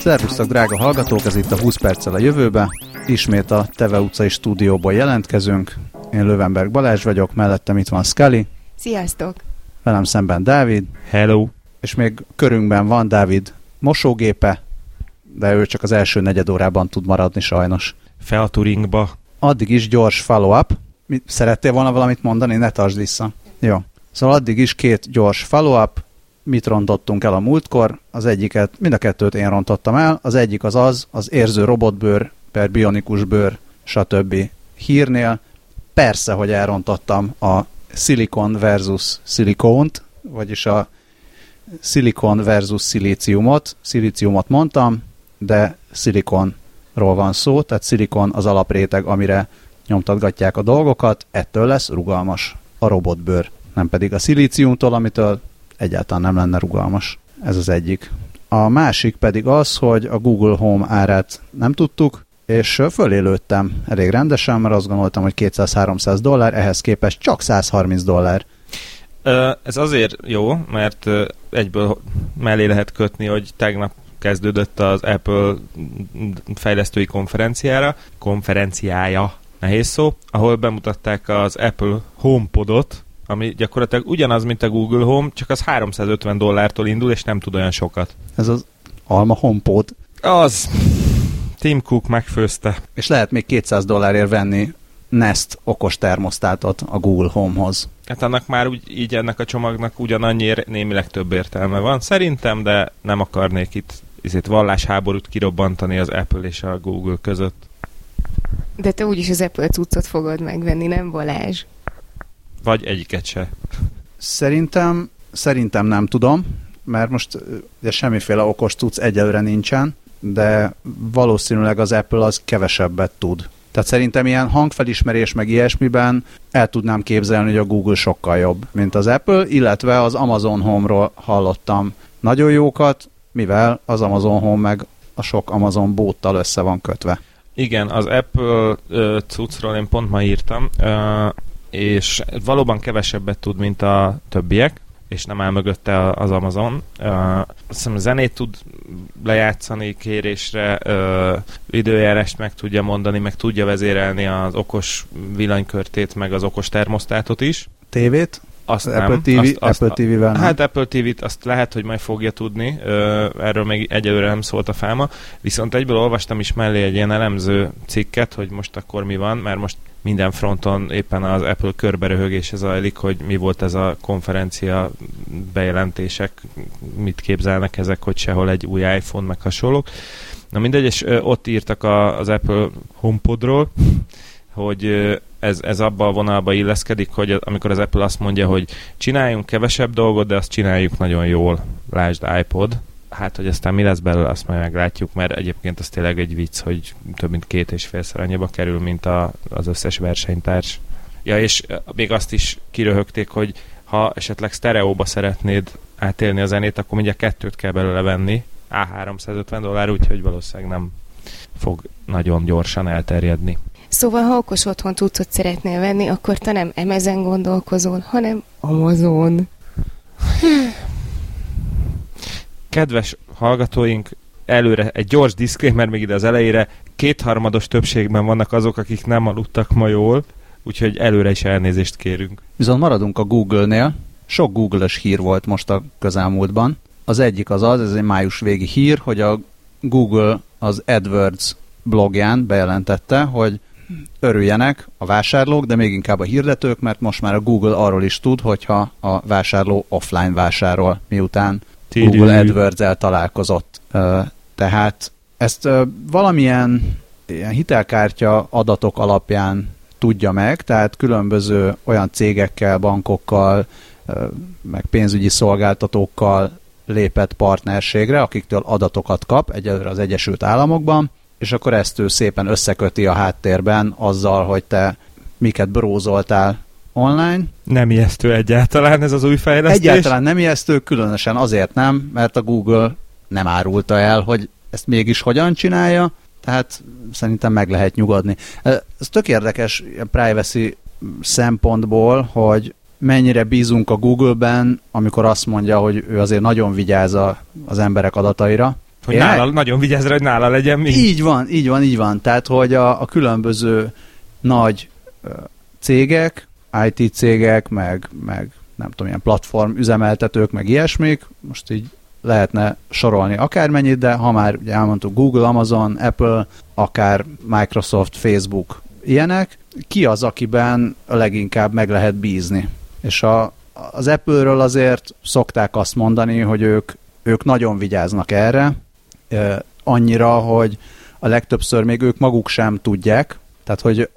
Szervusztok, drága hallgatók, ez itt a 20 perccel a jövőbe. Ismét a Teve utcai stúdióból jelentkezünk. Én Lövenberg Balázs vagyok, mellettem itt van Scully. Sziasztok! Velem szemben Dávid. Hello! És még körünkben van Dávid mosógépe, de ő csak az első negyed órában tud maradni sajnos. Featuringba. Addig is gyors follow-up. Szerettél volna valamit mondani? Ne tartsd vissza. Jó. Szóval addig is két gyors follow-up, mit rontottunk el a múltkor, az egyiket, mind a kettőt én rontottam el, az egyik az az, az érző robotbőr per bionikus bőr, stb. hírnél. Persze, hogy elrontottam a Silicon versus szilikont, vagyis a Silicon versus szilíciumot. Szilíciumot mondtam, de szilikonról van szó, tehát szilikon az alapréteg, amire nyomtatgatják a dolgokat, ettől lesz rugalmas a robotbőr, nem pedig a szilíciumtól, amitől egyáltalán nem lenne rugalmas. Ez az egyik. A másik pedig az, hogy a Google Home árát nem tudtuk, és fölélődtem elég rendesen, mert azt gondoltam, hogy 200-300 dollár, ehhez képest csak 130 dollár. Ez azért jó, mert egyből mellé lehet kötni, hogy tegnap kezdődött az Apple fejlesztői konferenciára, konferenciája, nehéz szó, ahol bemutatták az Apple HomePodot, ami gyakorlatilag ugyanaz, mint a Google Home, csak az 350 dollártól indul, és nem tud olyan sokat. Ez az Alma HomePod. Az. Tim Cook megfőzte. És lehet még 200 dollárért venni Nest okos termosztátot a Google Home-hoz. Hát annak már úgy, így ennek a csomagnak ugyanannyi némileg több értelme van. Szerintem, de nem akarnék itt itt vallásháborút kirobbantani az Apple és a Google között. De te úgyis az Apple cuccot fogod megvenni, nem Balázs? Vagy egyiket se. Szerintem, szerintem nem tudom, mert most ugye semmiféle okos cucc egyelőre nincsen, de valószínűleg az Apple az kevesebbet tud. Tehát szerintem ilyen hangfelismerés meg ilyesmiben el tudnám képzelni, hogy a Google sokkal jobb, mint az Apple, illetve az Amazon Home-ról hallottam nagyon jókat, mivel az Amazon Home meg a sok Amazon bóttal össze van kötve. Igen, az Apple uh, cuccról én pont ma írtam, uh, és valóban kevesebbet tud, mint a többiek, és nem áll mögötte az Amazon. Uh, azt hiszem, zenét tud lejátszani kérésre, uh, időjárást meg tudja mondani, meg tudja vezérelni az okos villanykörtét, meg az okos termosztátot is. Tévét? Azt az nem. Apple, TV, azt, azt, Apple TV-vel nem. Hát Apple TV-t azt lehet, hogy majd fogja tudni, erről még egyelőre nem szólt a fáma, viszont egyből olvastam is mellé egy ilyen elemző cikket, hogy most akkor mi van, mert most minden fronton éppen az Apple körberöhögése zajlik, hogy mi volt ez a konferencia bejelentések, mit képzelnek ezek, hogy sehol egy új iPhone, meg hasonlók. Na mindegy, és ott írtak az Apple HomePodról, hogy ez, ez abba a vonalba illeszkedik, hogy amikor az Apple azt mondja, hogy csináljunk kevesebb dolgot, de azt csináljuk nagyon jól, lásd iPod, hát, hogy aztán mi lesz belőle, azt majd meglátjuk, mert egyébként az tényleg egy vicc, hogy több mint két és félszer annyiba kerül, mint a, az összes versenytárs. Ja, és még azt is kiröhögték, hogy ha esetleg sztereóba szeretnéd átélni a zenét, akkor mindjárt kettőt kell belőle venni, A350 dollár, úgyhogy valószínűleg nem fog nagyon gyorsan elterjedni. Szóval, ha okos otthon cuccot szeretnél venni, akkor te nem Amazon gondolkozol, hanem Amazon. Kedves hallgatóink, előre egy gyors disclaimer még ide az elejére. Kétharmados többségben vannak azok, akik nem aludtak ma jól, úgyhogy előre is elnézést kérünk. Viszont maradunk a Google-nél. Sok Google-ös hír volt most a közelmúltban. Az egyik az az, ez egy május végi hír, hogy a Google az AdWords blogján bejelentette, hogy örüljenek a vásárlók, de még inkább a hirdetők, mert most már a Google arról is tud, hogyha a vásárló offline vásárol, miután. Google AdWords-el találkozott. Tehát ezt valamilyen ilyen hitelkártya adatok alapján tudja meg, tehát különböző olyan cégekkel, bankokkal, meg pénzügyi szolgáltatókkal lépett partnerségre, akiktől adatokat kap, egyelőre az Egyesült Államokban, és akkor ezt ő szépen összeköti a háttérben azzal, hogy te miket brózoltál online. Nem ijesztő egyáltalán ez az új fejlesztés? Egyáltalán nem ijesztő, különösen azért nem, mert a Google nem árulta el, hogy ezt mégis hogyan csinálja, tehát szerintem meg lehet nyugodni. Ez tök érdekes privacy szempontból, hogy mennyire bízunk a Google-ben, amikor azt mondja, hogy ő azért nagyon vigyáz az emberek adataira, Hogy Én- nála, nagyon vigyázz rá, hogy nála legyen mi. Így van, így van, így van. Tehát, hogy a, a különböző nagy cégek, IT cégek, meg, meg nem tudom, ilyen platform üzemeltetők, meg ilyesmik, most így lehetne sorolni akármennyit, de ha már ugye elmondtuk Google, Amazon, Apple, akár Microsoft, Facebook, ilyenek, ki az, akiben leginkább meg lehet bízni? És a, az Apple-ről azért szokták azt mondani, hogy ők, ők nagyon vigyáznak erre, annyira, hogy a legtöbbször még ők maguk sem tudják, tehát hogy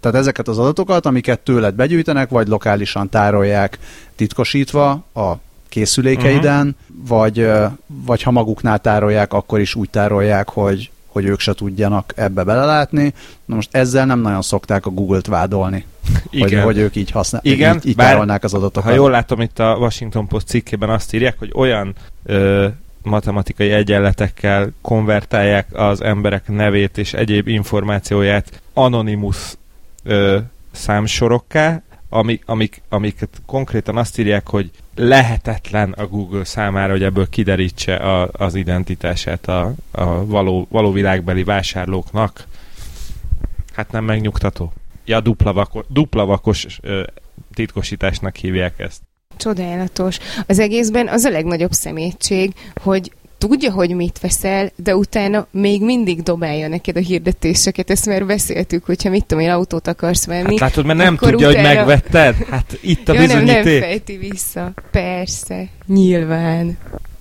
tehát ezeket az adatokat, amiket tőled begyűjtenek, vagy lokálisan tárolják titkosítva a készülékeiden, uh-huh. vagy, vagy ha maguknál tárolják, akkor is úgy tárolják, hogy, hogy ők se tudjanak ebbe belelátni. Na most ezzel nem nagyon szokták a Google-t vádolni, hogy, Igen. hogy ők így, használ, Igen, így, így bár- tárolnák az adatokat. Ha jól látom, itt a Washington Post cikkében azt írják, hogy olyan ö, matematikai egyenletekkel konvertálják az emberek nevét és egyéb információját anonimus ö, számsorokká, amik, amik, amiket konkrétan azt írják, hogy lehetetlen a Google számára, hogy ebből kiderítse a, az identitását a, a való, való világbeli vásárlóknak. Hát nem megnyugtató. Ja, dupla, vako, dupla vakos ö, titkosításnak hívják ezt. Csodálatos. Az egészben az a legnagyobb szemétség, hogy tudja, hogy mit veszel, de utána még mindig dobálja neked a hirdetéseket. Ezt már beszéltük, hogyha mit tudom én, autót akarsz venni. Hát látod, mert nem tudja, hogy utána- megvetted? Hát itt a ja, nem, nem bizonyíték. fejti vissza. Persze. Nyilván.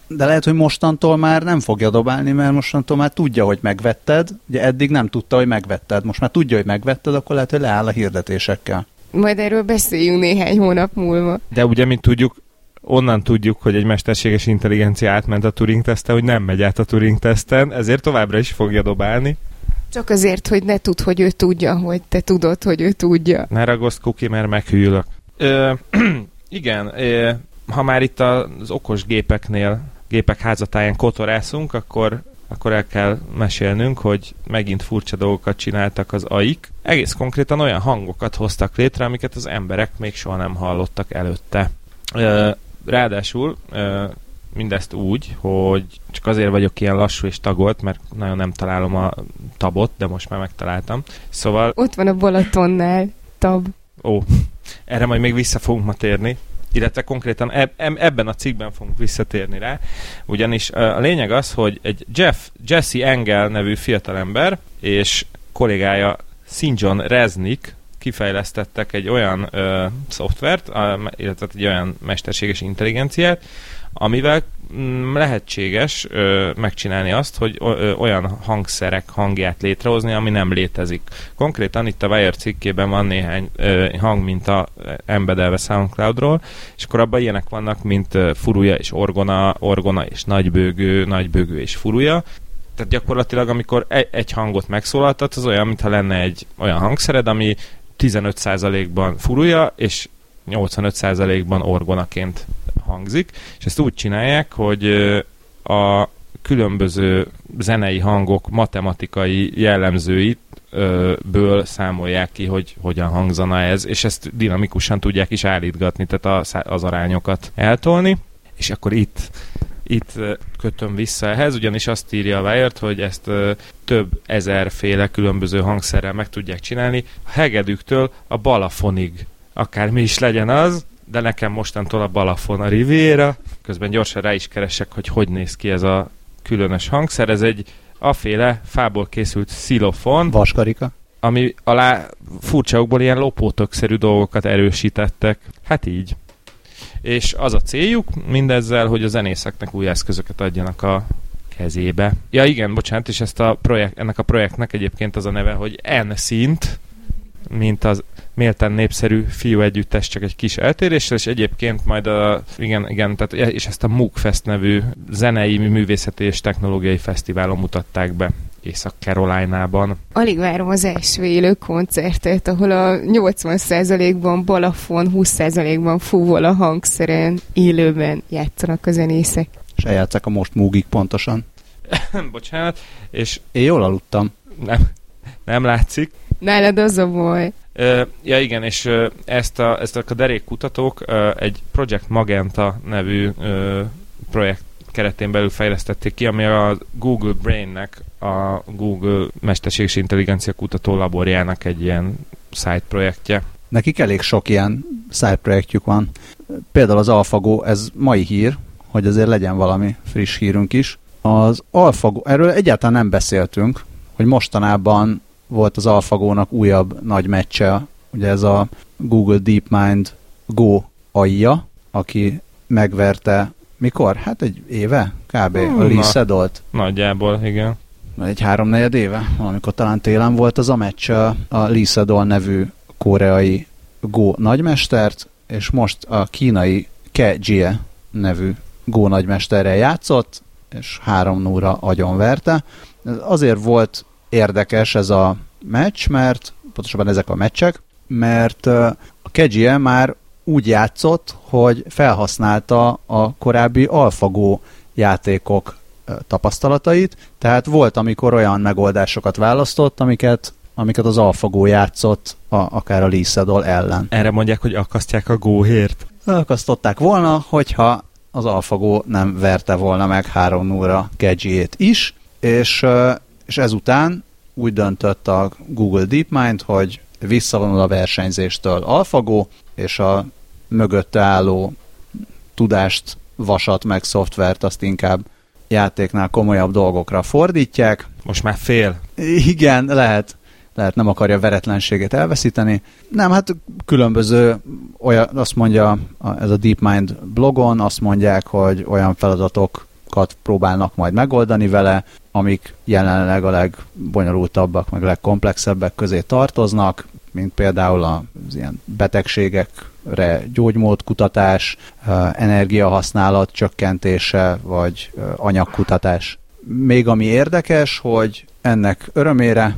De lehet, hogy mostantól már nem fogja dobálni, mert mostantól már tudja, hogy megvetted. Ugye eddig nem tudta, hogy megvetted. Most már tudja, hogy megvetted, akkor lehet, hogy leáll a hirdetésekkel. Majd erről beszéljünk néhány hónap múlva. De ugye, mint tudjuk, onnan tudjuk, hogy egy mesterséges intelligencia átment a Turing teszten, hogy nem megy át a Turing teszten, ezért továbbra is fogja dobálni. Csak azért, hogy ne tudd, hogy ő tudja, hogy te tudod, hogy ő tudja. Ne ragozd, Kuki, mert meghűlök. Ö, igen, ö, ha már itt az okos gépeknél, gépek házatáján kotorászunk, akkor, akkor el kell mesélnünk, hogy megint furcsa dolgokat csináltak az AIK. Egész konkrétan olyan hangokat hoztak létre, amiket az emberek még soha nem hallottak előtte. Ö, ráadásul mindezt úgy, hogy csak azért vagyok ilyen lassú és tagolt, mert nagyon nem találom a tabot, de most már megtaláltam. Szóval Ott van a Balatonnál, tab. Ó, erre majd még vissza fogunk ma térni, illetve konkrétan eb- eb- ebben a cikkben fogunk visszatérni rá, ugyanis a lényeg az, hogy egy Jeff, Jesse Engel nevű fiatalember és kollégája Sinjon Reznik kifejlesztettek egy olyan ö, szoftvert, a, illetve egy olyan mesterséges intelligenciát, amivel mm, lehetséges ö, megcsinálni azt, hogy ö, olyan hangszerek hangját létrehozni, ami nem létezik. Konkrétan itt a Wire cikkében van néhány ö, hangminta embedelve SoundCloudról, és akkor abban ilyenek vannak, mint ö, furuja és orgona, orgona és nagybőgő, nagybőgő és furuja, tehát gyakorlatilag, amikor egy, egy hangot megszólaltat, az olyan, mintha lenne egy olyan hangszered, ami 15%-ban furuja, és 85%-ban orgonaként hangzik, és ezt úgy csinálják, hogy a különböző zenei hangok matematikai jellemzőit ből számolják ki, hogy hogyan hangzana ez, és ezt dinamikusan tudják is állítgatni, tehát az arányokat eltolni, és akkor itt itt kötöm vissza ehhez, ugyanis azt írja a Wired, hogy ezt több ezerféle különböző hangszerrel meg tudják csinálni, a hegedűktől a balafonig, akár mi is legyen az, de nekem mostantól a balafon a Riviera, közben gyorsan rá is keresek, hogy hogy néz ki ez a különös hangszer, ez egy aféle fából készült szilofon, Vaskarika. ami alá furcsaokból ilyen lopótökszerű dolgokat erősítettek. Hát így. És az a céljuk mindezzel, hogy a zenészeknek új eszközöket adjanak a kezébe. Ja igen, bocsánat, és ezt a projekt, ennek a projektnek egyébként az a neve, hogy N szint, mint az méltán népszerű fiú együttes, csak egy kis eltéréssel, és egyébként majd a, igen, igen, tehát, és ezt a MOOC Fest nevű zenei, művészeti és technológiai fesztiválon mutatták be Észak-Caroline-ban. Alig várom az első élő koncertet, ahol a 80%-ban balafon, 20%-ban fúvol a hangszeren, élőben játszanak a zenészek. És eljátszák a most múgig pontosan. Bocsánat, és Én jól aludtam. nem, nem látszik. Nálad az a baj. Ja igen, és ezt a, ezt a derék kutatók egy Project Magenta nevű projekt keretén belül fejlesztették ki, ami a Google Brain-nek, a Google Mesterséges Intelligencia Kutató Laborjának egy ilyen side projektje. Nekik elég sok ilyen side projektjük van. Például az AlphaGo, ez mai hír, hogy azért legyen valami friss hírünk is. Az AlphaGo, erről egyáltalán nem beszéltünk, hogy mostanában volt az AlphaGo-nak újabb nagy meccse, ugye ez a Google DeepMind Go AI-ja, aki megverte, mikor? Hát egy éve? Kb. Hmm, a Lee Sedolt. Nagyjából, igen. Egy háromnegyed éve, valamikor talán télen volt az a meccs a Lee Sedol nevű koreai Go nagymestert, és most a kínai Ke Jie nevű Go nagymesterrel játszott, és három nóra agyonverte. Azért volt érdekes ez a meccs, mert pontosabban ezek a meccsek, mert a Kejie már úgy játszott, hogy felhasználta a korábbi AlphaGo játékok tapasztalatait, tehát volt, amikor olyan megoldásokat választott, amiket, amiket az AlphaGo játszott, a, akár a Lisadol ellen. Erre mondják, hogy akasztják a góhért. Akasztották volna, hogyha az AlphaGo nem verte volna meg 3 0 Kedjiét is, és, és ezután úgy döntött a Google DeepMind, hogy visszavonul a versenyzéstől AlphaGo, és a mögötte álló tudást, vasat meg szoftvert azt inkább játéknál komolyabb dolgokra fordítják. Most már fél. Igen, lehet. Lehet nem akarja veretlenséget elveszíteni. Nem, hát különböző, olyan, azt mondja ez a DeepMind blogon, azt mondják, hogy olyan feladatokat próbálnak majd megoldani vele, amik jelenleg a legbonyolultabbak, meg legkomplexebbek közé tartoznak, mint például az ilyen betegségekre gyógymódkutatás, energiahasználat csökkentése, vagy anyagkutatás. Még ami érdekes, hogy ennek örömére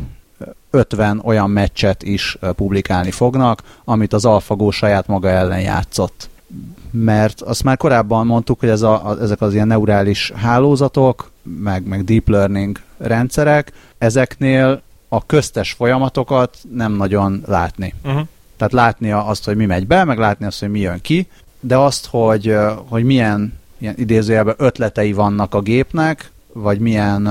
50 olyan meccset is publikálni fognak, amit az AlphaGo saját maga ellen játszott. Mert azt már korábban mondtuk, hogy ez a, ezek az ilyen neurális hálózatok, meg, meg deep learning rendszerek, ezeknél a köztes folyamatokat nem nagyon látni. Uh-huh. Tehát látni azt, hogy mi megy be, meg látni azt, hogy mi jön ki, de azt, hogy, hogy milyen ilyen idézőjelben ötletei vannak a gépnek, vagy milyen,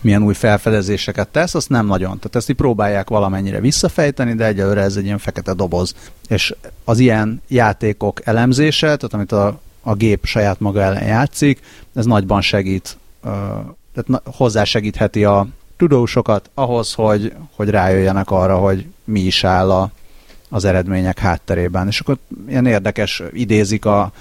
milyen új felfedezéseket tesz, azt nem nagyon. Tehát ezt így próbálják valamennyire visszafejteni, de egyelőre ez egy ilyen fekete doboz. És az ilyen játékok elemzése, tehát amit a, a gép saját maga ellen játszik, ez nagyban segít, tehát hozzásegítheti a, tudósokat ahhoz, hogy, hogy rájöjjenek arra, hogy mi is áll a, az eredmények hátterében. És akkor ilyen érdekes idézik a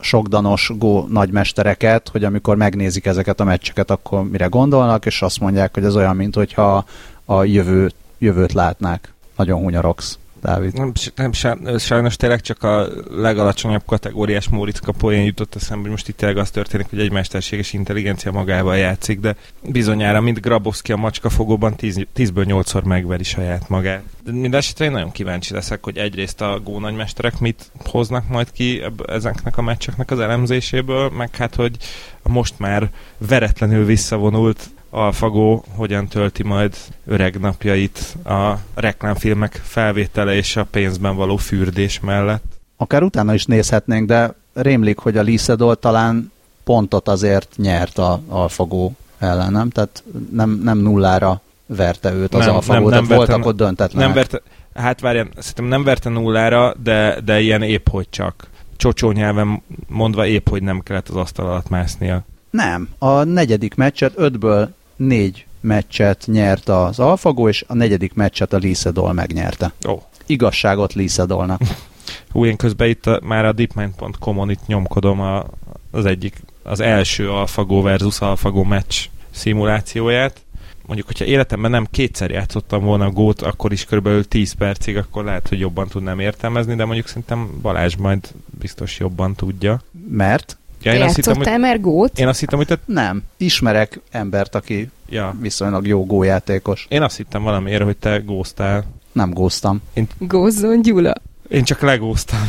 sokdanos Go nagymestereket, hogy amikor megnézik ezeket a meccseket, akkor mire gondolnak, és azt mondják, hogy ez olyan, mint hogyha a jövő, jövőt látnák. Nagyon hunyarogsz. Dávid. Nem, nem, sajnos tényleg csak a legalacsonyabb kategóriás Móriczka poén jutott eszembe, hogy most itt tényleg az történik, hogy egy mesterséges intelligencia magával játszik, de bizonyára, mint Grabowski a macska fogóban 10, 10-ből 8-szor megveri saját magát. De mindesetre én nagyon kíváncsi leszek, hogy egyrészt a Go nagymesterek mit hoznak majd ki ezeknek a meccseknek az elemzéséből, meg hát, hogy a most már veretlenül visszavonult Alfagó hogyan tölti majd öreg napjait a reklámfilmek felvétele és a pénzben való fürdés mellett. Akár utána is nézhetnénk, de rémlik, hogy a Lisedol talán pontot azért nyert a Alfagó ellen, nem? Tehát nem, nem nullára verte őt az nem, Alfagó, nem, nem tehát voltak ott döntetlenek. Nem verte, hát várján, szerintem nem verte nullára, de, de ilyen épp hogy csak. Csocsó nyelven mondva épp, hogy nem kellett az asztal alatt másznia. Nem. A negyedik meccset ötből négy meccset nyert az AlphaGo, és a negyedik meccset a Lisedol megnyerte. Oh. Igazságot Lisedolnak. Hú, én közben itt a, már a deepmind.com-on itt nyomkodom a, az egyik, az első AlphaGo versus AlphaGo meccs szimulációját. Mondjuk, hogyha életemben nem kétszer játszottam volna a gót, akkor is körülbelül 10 percig, akkor lehet, hogy jobban tudnám értelmezni, de mondjuk szerintem Balázs majd biztos jobban tudja. Mert? Ja, én azt hittem, hogy... már gót? Én azt hittem, hogy te... Nem. Ismerek embert, aki ja. viszonylag jó gójátékos. Én azt hittem valamiért, hogy te góztál. Nem góztam. Én... Gózzon Gyula. Én csak legóztam.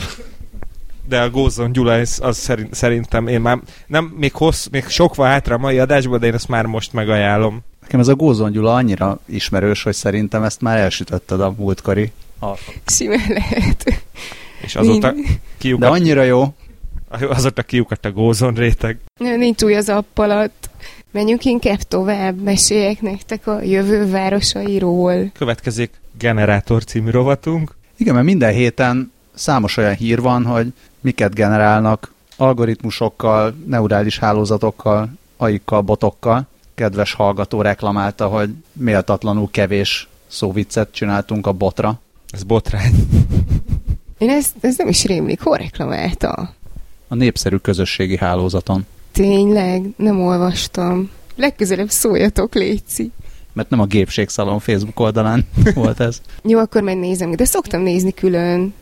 De a Gózzon Gyula, az, az szerint, szerintem én már nem, még, hossz, még sok van hátra a mai adásban, de én ezt már most megajánlom. Nekem ez a Gózon Gyula annyira ismerős, hogy szerintem ezt már elsütötted a múltkori Simán lehet. És azóta kiukat... De annyira jó, Azóta kiukadt a gózon réteg. Nincs új az app alatt. Menjünk inkább tovább, meséljek nektek a jövő városairól. Következik Generátor című rovatunk. Igen, mert minden héten számos olyan hír van, hogy miket generálnak algoritmusokkal, neurális hálózatokkal, aikkal, botokkal. Kedves hallgató reklamálta, hogy méltatlanul kevés szóviccet csináltunk a botra. Ez botrány. Én ezt, ez nem is rémlik. Hol reklamálta? A népszerű közösségi hálózaton. Tényleg? Nem olvastam. Legközelebb szóljatok, Léci. Mert nem a Gépségszalon Facebook oldalán volt ez. Jó, akkor nézem, de szoktam nézni külön.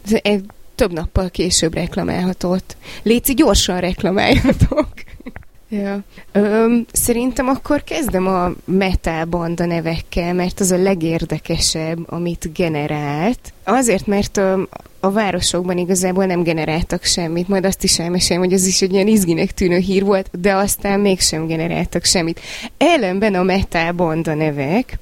Több nappal később reklamálhatott. Léci, gyorsan reklamáljatok. Ja. Öm, szerintem akkor kezdem a Metal banda nevekkel, mert az a legérdekesebb, amit generált. Azért, mert öm, a városokban igazából nem generáltak semmit, majd azt is elmesélem, hogy az is egy ilyen izginek tűnő hír volt, de aztán mégsem generáltak semmit. Ellenben a Metal banda nevek,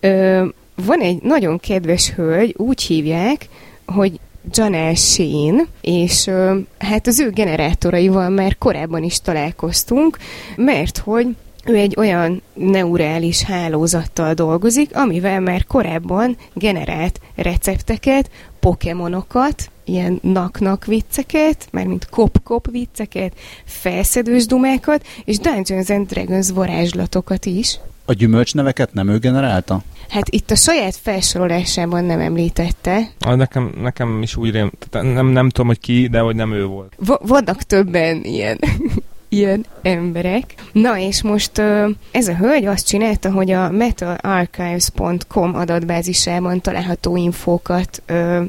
öm, van egy nagyon kedves hölgy, úgy hívják, hogy Janelle Sheen, és hát az ő generátoraival már korábban is találkoztunk, mert hogy ő egy olyan neurális hálózattal dolgozik, amivel már korábban generált recepteket, pokémonokat, ilyen nak-nak vicceket, mármint kop-kop vicceket, felszedős dumákat, és Dungeons and Dragons varázslatokat is. A gyümölcsneveket nem ő generálta? Hát itt a saját felsorolásában nem említette. Ah, nekem, nekem is úgy rém, nem, nem tudom, hogy ki, de hogy nem ő volt. V- vannak többen ilyen ilyen emberek. Na és most ez a hölgy azt csinálta, hogy a metalarchives.com adatbázisában található infókat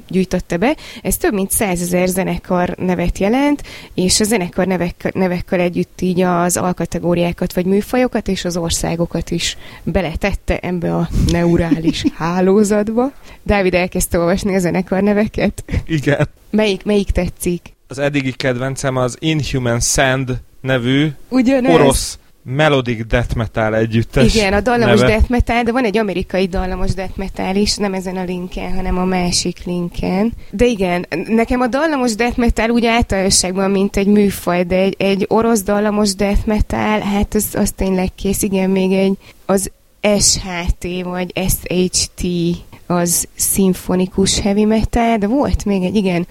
gyűjtötte be. Ez több mint százezer zenekar nevet jelent, és a zenekar nevek, nevekkel együtt így az alkategóriákat vagy műfajokat és az országokat is beletette ebbe a neurális hálózatba. Dávid elkezdte olvasni a zenekar neveket? Igen. Melyik, melyik tetszik? Az eddigi kedvencem az Inhuman Sand nevű Ugyanez. orosz melodic death metal együttes Igen, a dallamos neve. death metal, de van egy amerikai dallamos death metal is, nem ezen a linken, hanem a másik linken. De igen, nekem a dallamos death metal úgy általánosságban, mint egy műfaj, de egy, egy orosz dallamos death metal, hát az, az tényleg kész, igen, még egy az SHT vagy SHT az szimfonikus heavy metal, de volt még egy, igen.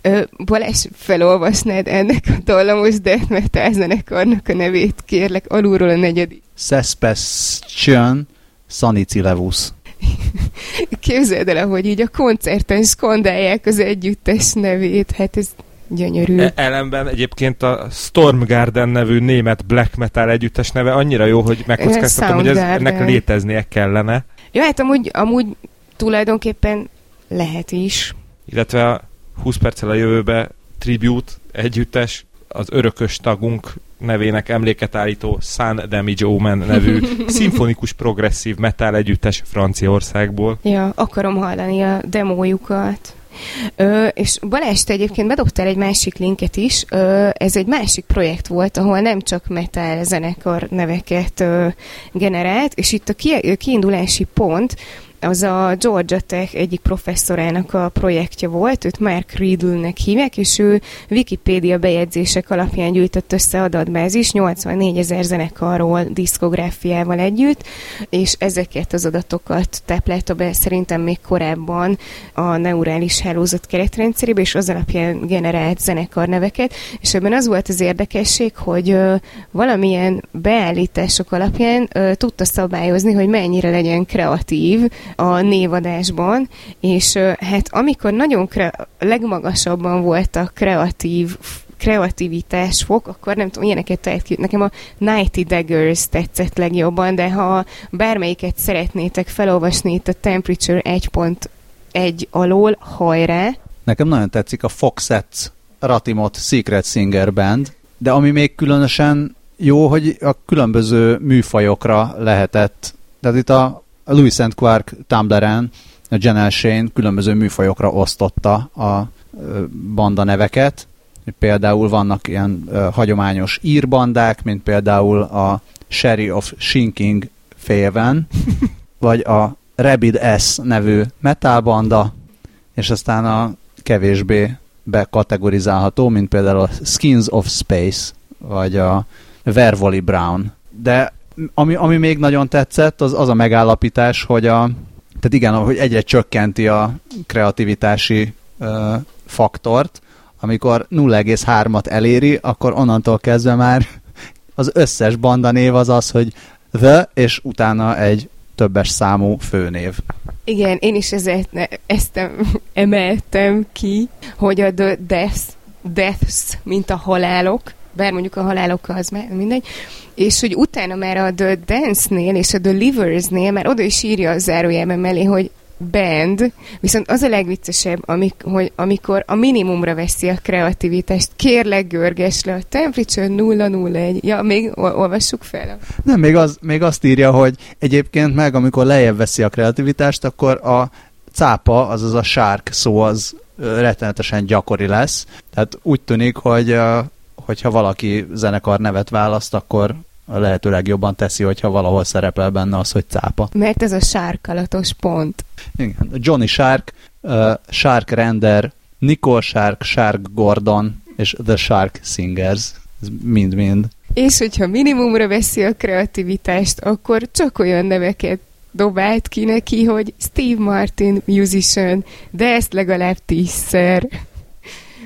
Ö, Balázs, felolvasnád ennek a dallamos death metal zenekarnak a nevét, kérlek, alulról a negyedik. Sespestion Sanicilevus. Képzeld el, hogy így a koncerten skandálják az együttes nevét, hát ez gyönyörű. E- ellenben egyébként a Stormgarden nevű német black metal együttes neve annyira jó, hogy megkockáztatom, hogy ez, ennek léteznie kellene. Ja, hát amúgy, amúgy tulajdonképpen lehet is. Illetve a 20 perccel a jövőbe Tribute együttes, az örökös tagunk nevének emléket állító Sun Damage Omen nevű szimfonikus progresszív metal együttes Franciaországból. Ja, akarom hallani a demójukat. Ö, és Balázs, te egyébként bedobtál egy másik linket is. Ö, ez egy másik projekt volt, ahol nem csak metal zenekar neveket ö, generált, és itt a ki, kiindulási pont az a Georgia Tech egyik professzorának a projektje volt, őt Mark Riddle-nek hívják, és ő Wikipédia bejegyzések alapján gyűjtött össze adatbázis 84 ezer zenekarról, diszkográfiával együtt, és ezeket az adatokat táplálta be szerintem még korábban a neurális hálózat keretrendszerébe, és az alapján generált zenekar neveket, és ebben az volt az érdekesség, hogy ö, valamilyen beállítások alapján ö, tudta szabályozni, hogy mennyire legyen kreatív a névadásban, és hát amikor nagyon kre- legmagasabban volt a kreatív kreativitás fok, akkor nem tudom, ilyeneket tehet ki. Nekem a Nighty Daggers tetszett legjobban, de ha bármelyiket szeretnétek felolvasni itt a Temperature 1.1 alól, hajrá! Nekem nagyon tetszik a Foxets Ratimot Secret Singer Band, de ami még különösen jó, hogy a különböző műfajokra lehetett, tehát itt a a Louis St. Quark Tumblr-en a Shane különböző műfajokra osztotta a banda neveket. Például vannak ilyen hagyományos írbandák, mint például a Sherry of Shinking Faven, vagy a Rabid S nevű metalbanda, és aztán a kevésbé bekategorizálható, mint például a Skins of Space, vagy a Vervoli Brown. De ami, ami még nagyon tetszett, az az a megállapítás, hogy a, tehát igen, hogy egyre csökkenti a kreativitási ö, faktort, amikor 0,3-at eléri, akkor onnantól kezdve már az összes banda név az az, hogy The, és utána egy többes számú főnév. Igen, én is ezért ezt emeltem ki, hogy a the deaths, deaths, mint a halálok, bár mondjuk a halálokkal az már mindegy, és hogy utána már a The Dance-nél és a The Livers-nél már oda is írja a zárójelben mellé, hogy band, viszont az a legviccesebb, amik, hogy amikor a minimumra veszi a kreativitást, kérlek görges le a temperature 001. Ja, még olvassuk fel. Nem, még, az, még azt írja, hogy egyébként meg, amikor lejjebb veszi a kreativitást, akkor a cápa, azaz a shark szó az rettenetesen gyakori lesz. Tehát úgy tűnik, hogy hogyha valaki zenekar nevet választ, akkor a lehető legjobban teszi, hogyha valahol szerepel benne az, hogy cápa. Mert ez a sárkalatos pont. Igen. Johnny Shark, uh, Shark Render, Nicole Shark, Shark Gordon és The Shark Singers. Ez mind-mind. És hogyha minimumra veszi a kreativitást, akkor csak olyan neveket dobált ki neki, hogy Steve Martin musician, de ezt legalább tízszer.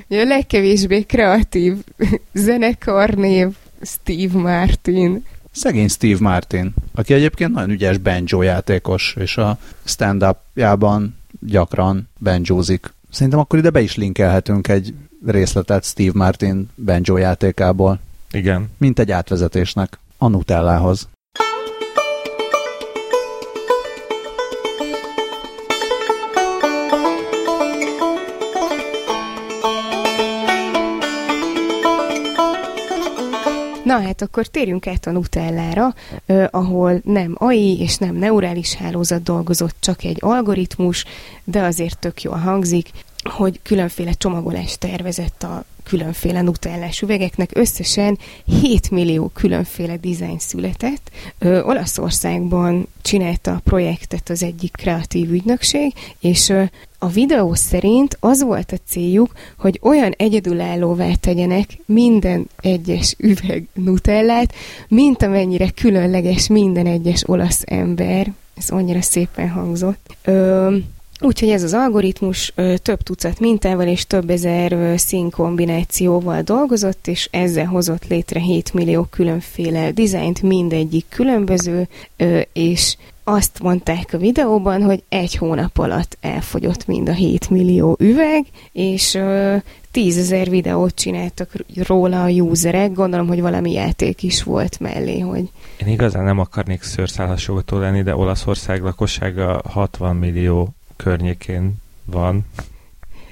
A legkevésbé kreatív zenekarnév Steve Martin. Szegény Steve Martin, aki egyébként nagyon ügyes banjo játékos, és a stand-upjában gyakran banjózik. Szerintem akkor ide be is linkelhetünk egy részletet Steve Martin banjo játékából. Igen. Mint egy átvezetésnek a Nutellához. Na hát akkor térjünk át a Nutellára, ahol nem AI és nem neurális hálózat dolgozott, csak egy algoritmus, de azért tök jól hangzik, hogy különféle csomagolást tervezett a különféle nutellás üvegeknek. Összesen 7 millió különféle dizájn született. Ö, Olaszországban csinálta a projektet az egyik kreatív ügynökség, és ö, a videó szerint az volt a céljuk, hogy olyan egyedülállóvá tegyenek minden egyes üveg nutellát, mint amennyire különleges minden egyes olasz ember. Ez annyira szépen hangzott. Ö, Úgyhogy ez az algoritmus ö, több tucat mintával és több ezer ö, színkombinációval dolgozott, és ezzel hozott létre 7 millió különféle dizájnt, mindegyik különböző, ö, és azt mondták a videóban, hogy egy hónap alatt elfogyott mind a 7 millió üveg, és ö, 10 ezer videót csináltak róla a userek, gondolom, hogy valami játék is volt mellé, hogy... Én igazán nem akarnék szőrszálhasogató lenni, de Olaszország lakossága 60 millió környékén van.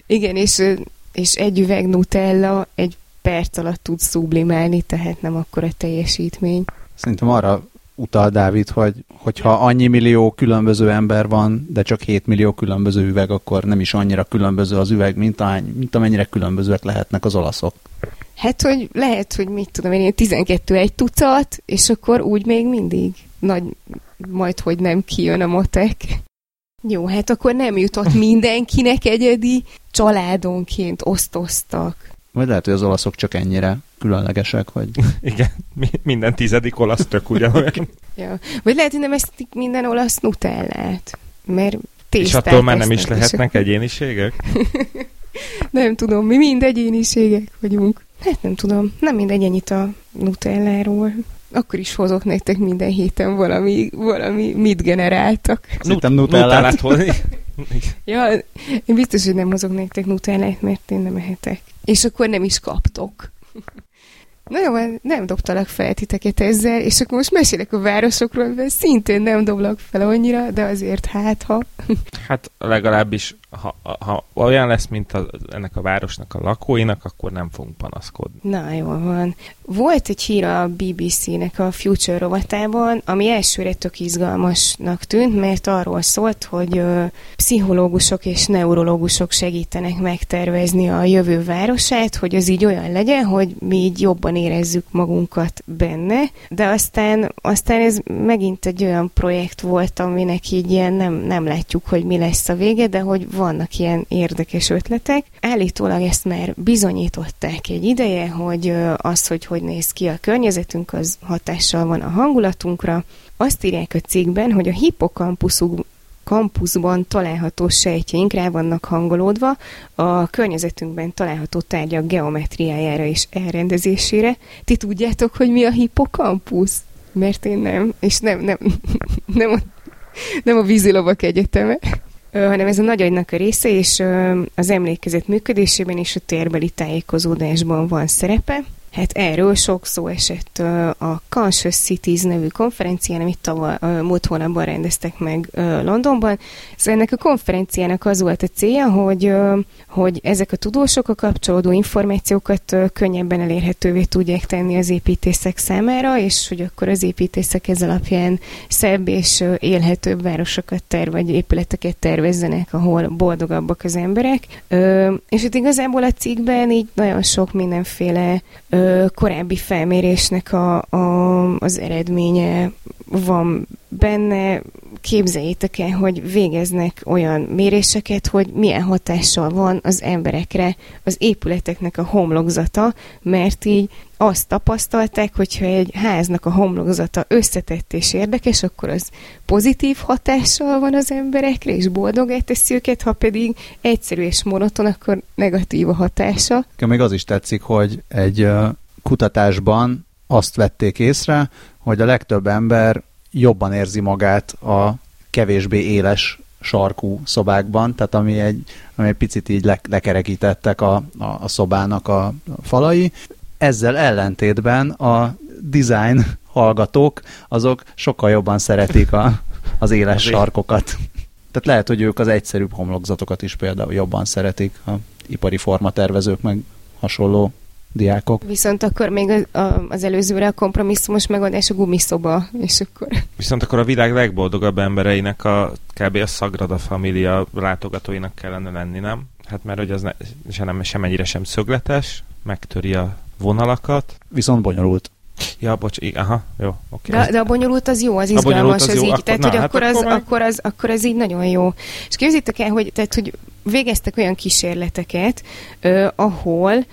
Igen, és, és egy üveg Nutella egy perc alatt tud sublimálni, tehát nem akkor a teljesítmény. Szerintem arra utal Dávid, hogy hogyha annyi millió különböző ember van, de csak 7 millió különböző üveg, akkor nem is annyira különböző az üveg, mint, ahány, mint amennyire különbözőek lehetnek az olaszok. Hát, hogy lehet, hogy mit tudom én, 12 egy tucat, és akkor úgy még mindig nagy, majd, hogy nem kijön a motek. Jó, hát akkor nem jutott mindenkinek egyedi, családonként osztoztak. Vagy lehet, hogy az olaszok csak ennyire különlegesek, hogy... Igen, minden tizedik olasz tök ugyanolyan. ja. Vagy lehet, hogy nem eszik minden olasz nutellát, mert És attól már nem is lehetnek egyéniségek? nem tudom, mi mind egyéniségek vagyunk. Hát nem tudom, nem mindegy ennyit a nutelláról akkor is hozok nektek minden héten valami, valami mit generáltak. Szerintem nutellát. ja, én biztos, hogy nem hozok nektek nutellát, mert én nem ehetek. És akkor nem is kaptok. Na jó, nem dobtalak fel titeket ezzel, és akkor most mesélek a városokról, mert szintén nem doblak fel annyira, de azért hát, ha... Hát legalábbis, ha, ha olyan lesz, mint a, ennek a városnak a lakóinak, akkor nem fogunk panaszkodni. Na, jól van. Volt egy hír a BBC-nek a Future rovatában, ami elsőre tök izgalmasnak tűnt, mert arról szólt, hogy ö, pszichológusok és neurológusok segítenek megtervezni a jövő városát, hogy az így olyan legyen, hogy mi így jobban érezzük magunkat benne, de aztán, aztán ez megint egy olyan projekt volt, aminek így ilyen nem, nem látjuk, hogy mi lesz a vége, de hogy vannak ilyen érdekes ötletek. Állítólag ezt már bizonyították egy ideje, hogy az, hogy hogy néz ki a környezetünk, az hatással van a hangulatunkra. Azt írják a cikkben, hogy a hippokampuszuk kampuszban található sejtjeink rá vannak hangolódva a környezetünkben található tárgyak geometriájára és elrendezésére. Ti tudjátok, hogy mi a hippokampusz? Mert én nem, és nem, nem, nem, a, nem a vízilovak egyeteme hanem ez a nagy agynak a része, és az emlékezet működésében és a térbeli tájékozódásban van szerepe. Hát erről sok szó esett a Conscious Cities nevű konferencián, amit tavaly, múlt hónapban rendeztek meg Londonban. Szóval ennek a konferenciának az volt a célja, hogy, hogy ezek a tudósok a kapcsolódó információkat könnyebben elérhetővé tudják tenni az építészek számára, és hogy akkor az építészek ez alapján szebb és élhetőbb városokat ter, vagy épületeket tervezzenek, ahol boldogabbak az emberek. És itt igazából a cikkben így nagyon sok mindenféle korábbi felmérésnek a, a, az eredménye van benne. Képzeljétek el, hogy végeznek olyan méréseket, hogy milyen hatással van az emberekre az épületeknek a homlokzata, mert így azt tapasztalták, hogyha egy háznak a homlokzata összetett és érdekes, akkor az pozitív hatással van az emberekre, és boldogá teszi őket, ha pedig egyszerű és monoton, akkor negatív a hatása. Még az is tetszik, hogy egy kutatásban azt vették észre, hogy a legtöbb ember jobban érzi magát a kevésbé éles sarkú szobákban, tehát ami egy, ami egy picit így le, lekerekítettek a, a, a szobának a falai. Ezzel ellentétben a design hallgatók, azok sokkal jobban szeretik a, az éles Azért. sarkokat. Tehát lehet, hogy ők az egyszerűbb homlokzatokat is például jobban szeretik, a ipari formatervezők meg hasonló diákok. Viszont akkor még az, a, az előzőre a kompromisszumos megoldás a gumiszoba, és akkor... Viszont akkor a világ legboldogabb embereinek a kb. a Sagrada Familia látogatóinak kellene lenni, nem? Hát mert hogy az ne, se nem, semennyire sem szögletes, megtöri a vonalakat. Viszont bonyolult. Ja, bocs, igen, aha, jó, oké. Okay. De, de a bonyolult az jó, az izgalmas, az, az jó, így, akkor, tehát, na, hogy hát akkor, az, akkor, akkor, az, akkor az így nagyon jó. És képzitek el, hogy, tehát, hogy végeztek olyan kísérleteket, uh, ahol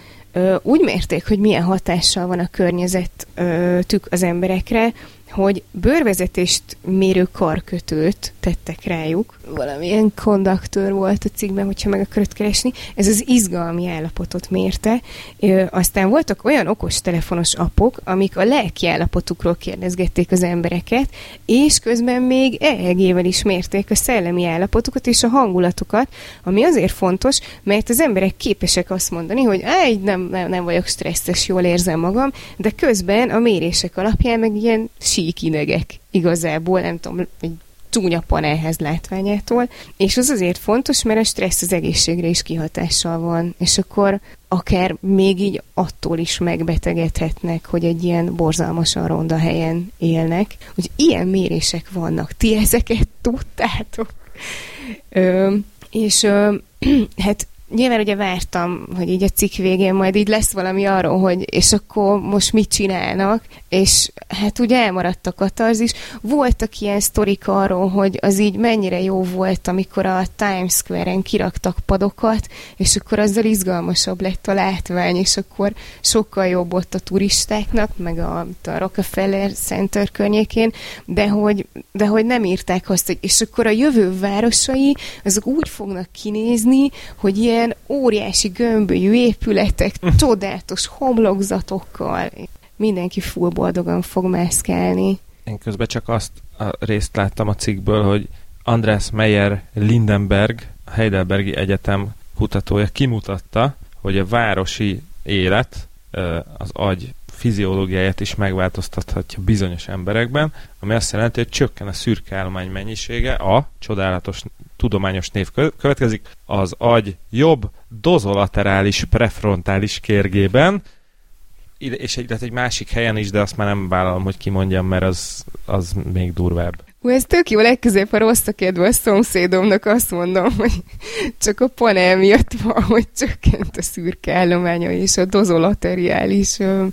úgy mérték, hogy milyen hatással van a környezetük az emberekre, hogy bőrvezetést mérő karkötőt tettek rájuk. Valamilyen kondaktőr volt a cikkben, hogyha meg akarod keresni. Ez az izgalmi állapotot mérte. Ö, aztán voltak olyan okos telefonos apok, amik a lelki állapotukról kérdezgették az embereket, és közben még EEG-vel is mérték a szellemi állapotukat és a hangulatukat, ami azért fontos, mert az emberek képesek azt mondani, hogy egy nem, nem, nem vagyok stresszes, jól érzem magam, de közben a mérések alapján meg ilyen síkinegek igazából, nem tudom, egy csúnya panelhez látványától, és az azért fontos, mert a stressz az egészségre is kihatással van, és akkor akár még így attól is megbetegedhetnek, hogy egy ilyen borzalmasan ronda helyen élnek. Hogy ilyen mérések vannak. Ti ezeket tudtátok? Ö, és ö, hát nyilván ugye vártam, hogy így a cikk végén majd így lesz valami arról, hogy és akkor most mit csinálnak, és hát ugye elmaradt a katarzis. Voltak ilyen sztorik arról, hogy az így mennyire jó volt, amikor a Times Square-en kiraktak padokat, és akkor azzal izgalmasabb lett a látvány, és akkor sokkal jobb ott a turistáknak, meg a, a Rockefeller Center környékén, de hogy, de hogy nem írták azt, hogy és akkor a jövő városai, azok úgy fognak kinézni, hogy ilyen óriási gömbölyű épületek, csodálatos homlokzatokkal, mindenki full boldogan fog mászkálni. Én közben csak azt a részt láttam a cikkből, hogy András Meyer Lindenberg, a Heidelbergi Egyetem kutatója kimutatta, hogy a városi élet az agy fiziológiáját is megváltoztathatja bizonyos emberekben, ami azt jelenti, hogy csökken a szürke állomány mennyisége, a csodálatos tudományos név következik, az agy jobb dozolaterális prefrontális kérgében, és egy, egy másik helyen is, de azt már nem vállalom, hogy kimondjam, mert az, az még durvább. Hú, ez tök jó, legközebb a rossz a kedve a szomszédomnak azt mondom, hogy csak a panel miatt van, hogy csökkent a szürke állománya és a dozolateriális, ö,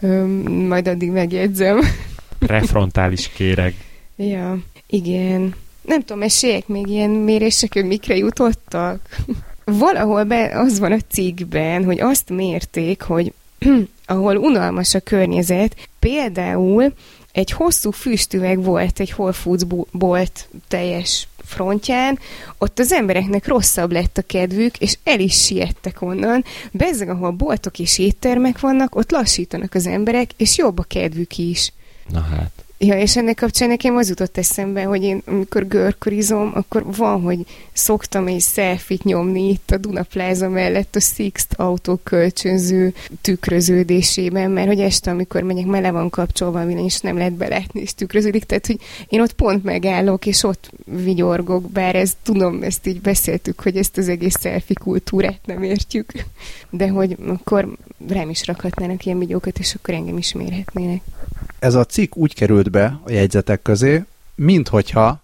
ö, majd addig megjegyzem. Prefrontális kéreg. Ja, igen. nem tudom, meséljek még ilyen mérések, hogy mikre jutottak? Valahol be, az van a cikkben, hogy azt mérték, hogy ahol unalmas a környezet, például egy hosszú füstüveg volt egy Whole Foods bolt teljes frontján, ott az embereknek rosszabb lett a kedvük, és el is siettek onnan. Bezzeg, ahol boltok és éttermek vannak, ott lassítanak az emberek, és jobb a kedvük is. Na hát. Ja, és ennek kapcsán nekem az jutott eszembe, hogy én amikor görkörizom, akkor van, hogy szoktam egy selfit nyomni itt a Duna Plaza mellett a Sixt autó kölcsönző tükröződésében, mert hogy este, amikor megyek, mele van kapcsolva a villany, nem lehet belátni, és tükröződik, tehát hogy én ott pont megállok, és ott vigyorgok, bár ez tudom, ezt így beszéltük, hogy ezt az egész selfie kultúrát nem értjük, de hogy akkor rám is rakhatnának ilyen videókat, és akkor engem is mérhetnének. Ez a cikk úgy került be a jegyzetek közé, mint hogyha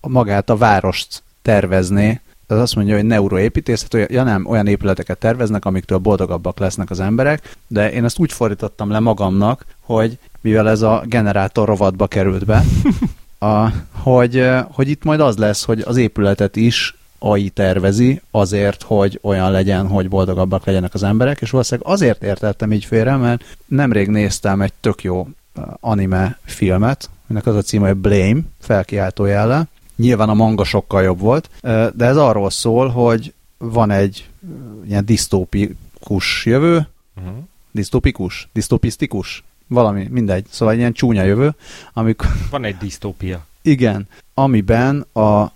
magát a várost tervezné, az azt mondja, hogy neuroépítészet, hogy ja nem, olyan épületeket terveznek, amiktől boldogabbak lesznek az emberek, de én ezt úgy fordítottam le magamnak, hogy mivel ez a generátor rovatba került be, a, hogy, hogy itt majd az lesz, hogy az épületet is AI tervezi azért, hogy olyan legyen, hogy boldogabbak legyenek az emberek, és valószínűleg azért értettem így félre, mert nemrég néztem egy tök jó anime filmet, aminek az a címe, hogy Blame, felkiáltó jelle. Nyilván a manga sokkal jobb volt, de ez arról szól, hogy van egy ilyen disztópikus jövő, uh-huh. disztópikus, disztopisztikus, valami, mindegy, szóval egy ilyen csúnya jövő, amikor... Van egy disztópia. Igen, amiben a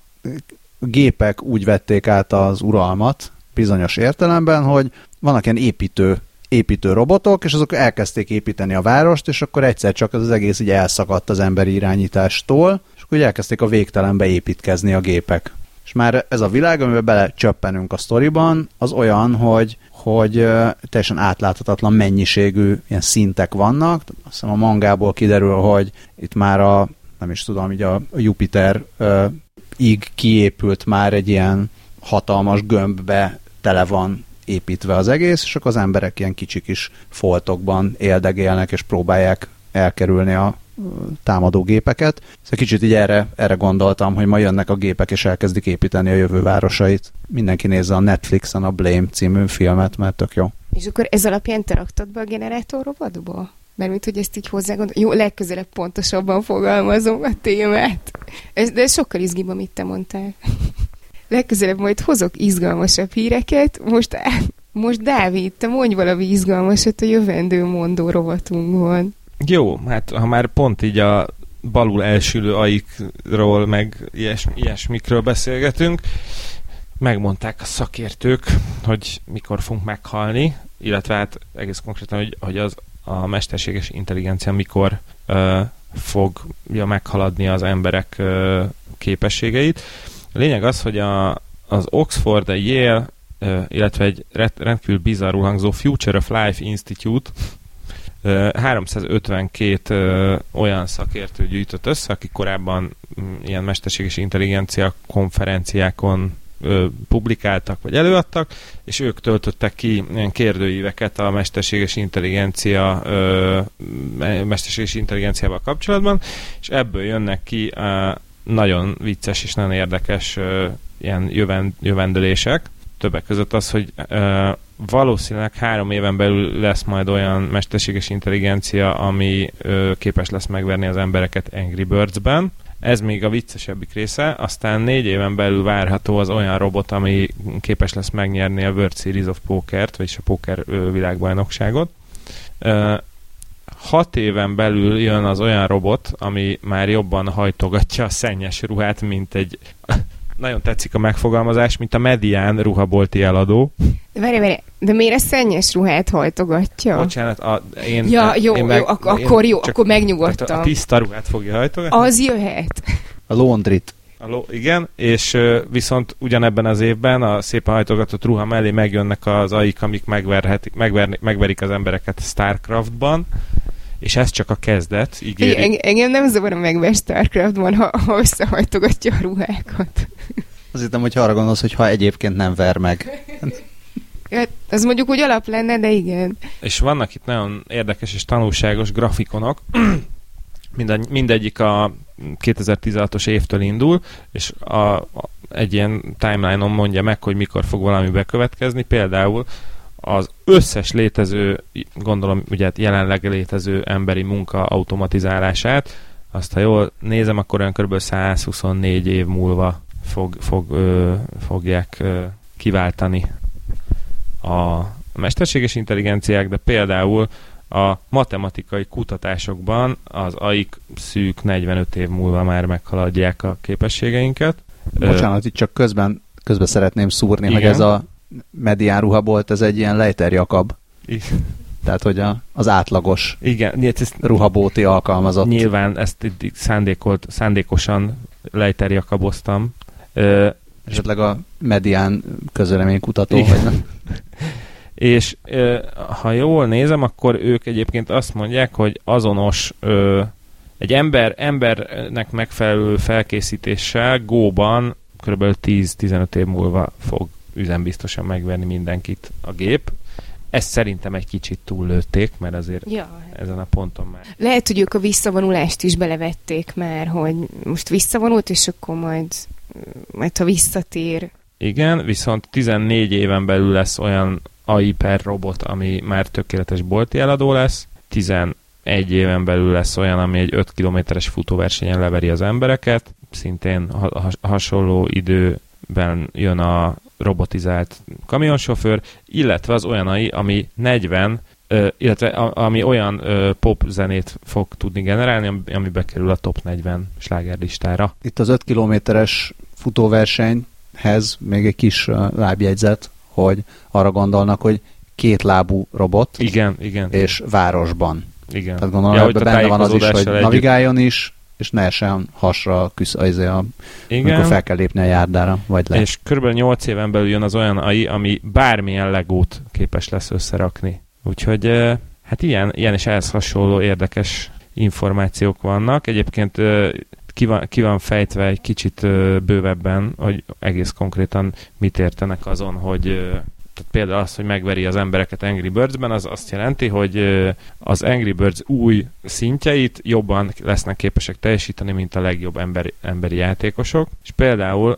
gépek úgy vették át az uralmat bizonyos értelemben, hogy vannak ilyen építő építő robotok, és azok elkezdték építeni a várost, és akkor egyszer csak az egész így elszakadt az emberi irányítástól, és akkor elkezdték a végtelenbe építkezni a gépek. És már ez a világ, amiben belecsöppenünk a sztoriban, az olyan, hogy, hogy teljesen átláthatatlan mennyiségű ilyen szintek vannak. Azt hiszem a mangából kiderül, hogy itt már a, nem is tudom, így a Jupiter ig kiépült már egy ilyen hatalmas gömbbe tele van építve az egész, és akkor az emberek ilyen kicsik is foltokban éldegélnek, és próbálják elkerülni a támadó gépeket. Szóval kicsit így erre, erre gondoltam, hogy ma jönnek a gépek, és elkezdik építeni a jövő városait. Mindenki nézze a Netflixen a Blame című filmet, mert tök jó. És akkor ez alapján te raktad be a generátor robotba? Mert mint hogy ezt így hozzá Jó, legközelebb pontosabban fogalmazom a témát. Ez, de ez sokkal izgibb, amit te mondtál legközelebb majd hozok izgalmasabb híreket. Most, most Dávid, te mondj valami izgalmasat a jövendő mondó rovatunkban. Jó, hát ha már pont így a balul elsülő aikról, meg ilyes, ilyesmikről beszélgetünk, megmondták a szakértők, hogy mikor fogunk meghalni, illetve hát egész konkrétan, hogy, hogy az a mesterséges intelligencia mikor uh, fogja meghaladni az emberek uh, képességeit. A lényeg az, hogy a, az Oxford, a Yale, illetve egy rendkívül bizarrul hangzó Future of Life Institute 352 olyan szakértő gyűjtött össze, akik korábban mm, ilyen mesterséges intelligencia konferenciákon publikáltak, vagy előadtak, és ők töltöttek ki ilyen kérdőíveket a mesterséges intelligencia mesterséges intelligenciával kapcsolatban, és ebből jönnek ki nagyon vicces és nagyon érdekes uh, ilyen jövend, jövendőlések. Többek között az, hogy uh, valószínűleg három éven belül lesz majd olyan mesterséges intelligencia, ami uh, képes lesz megverni az embereket Angry Birds-ben. Ez még a viccesebbik része. Aztán négy éven belül várható az olyan robot, ami képes lesz megnyerni a World Series of Poker-t, vagyis a poker világbajnokságot hat éven belül jön az olyan robot, ami már jobban hajtogatja a szennyes ruhát, mint egy nagyon tetszik a megfogalmazás, mint a medián ruhabolti eladó. De várj, várj, de miért a szennyes ruhát hajtogatja? Bocsánat, a, én... Ja, jó, én meg, jó, ak- én akkor jó, akkor megnyugodtam. A tiszta ruhát fogja hajtogatni? Az jöhet. A laundrit. A lo, igen, és viszont ugyanebben az évben a szépen hajtogatott ruha mellé megjönnek az aik, amik megverhetik, megver, megverik az embereket Starcraftban, és ez csak a kezdet, ígéri. Eng- engem nem zavar a megver Starcraftban, ha, ha összehajtogatja a ruhákat. Azt hittem, hogy arra gondolsz, hogy ha egyébként nem ver meg. Hát, az mondjuk úgy alap lenne, de igen. És vannak itt nagyon érdekes és tanulságos grafikonok, Minden, mindegyik a 2016-os évtől indul, és a, a, egy ilyen timeline-on mondja meg, hogy mikor fog valami bekövetkezni. Például az összes létező, gondolom ugye hát jelenleg létező emberi munka automatizálását, azt ha jól nézem, akkor olyan kb. 124 év múlva fog, fog, ö, fogják ö, kiváltani a mesterséges intelligenciák, de például a matematikai kutatásokban az AIK szűk 45 év múlva már meghaladják a képességeinket. Bocsánat, itt csak közben, közben szeretném szúrni, Igen. hogy ez a medián ruhabolt, ez egy ilyen Leiter Jakab. Igen. Tehát, hogy a, az átlagos Igen, ezt ruhabóti alkalmazott. Nyilván ezt szándékolt, szándékosan Leiter Jakaboztam. Esetleg a medián közöleménykutató, Igen. vagy nem? és ha jól nézem, akkor ők egyébként azt mondják, hogy azonos egy ember, embernek megfelelő felkészítéssel Go-ban kb. 10-15 év múlva fog üzembiztosan megverni mindenkit a gép. Ezt szerintem egy kicsit túllőtték, mert azért ja. ezen a ponton már. Lehet, hogy ők a visszavonulást is belevették már, hogy most visszavonult, és akkor majd, majd ha visszatér. Igen, viszont 14 éven belül lesz olyan AI per robot, ami már tökéletes bolti eladó lesz, 11 éven belül lesz olyan, ami egy 5 kilométeres futóversenyen leveri az embereket, szintén ha- hasonló időben jön a robotizált kamionsofőr, illetve az olyan AI, ami 40 illetve ami olyan pop zenét fog tudni generálni, ami bekerül a top 40 slágerlistára. Itt az 5 kilométeres futóversenyhez még egy kis lábjegyzet, hogy arra gondolnak, hogy két lábú robot. Igen, igen. És városban. Igen. Tehát gondolom, ja, hogy benne van az is, hogy együtt. navigáljon is, és ne essen hasra küsz, az a, Igen. amikor fel kell lépni a járdára, vagy le. És kb. 8 éven belül jön az olyan AI, ami bármilyen legót képes lesz összerakni. Úgyhogy hát ilyen, ilyen és ehhez hasonló érdekes információk vannak. Egyébként ki van, ki van fejtve egy kicsit bővebben, hogy egész konkrétan mit értenek azon, hogy tehát például az, hogy megveri az embereket Angry Birds-ben, az azt jelenti, hogy az Angry Birds új szintjeit jobban lesznek képesek teljesíteni, mint a legjobb emberi, emberi játékosok. És például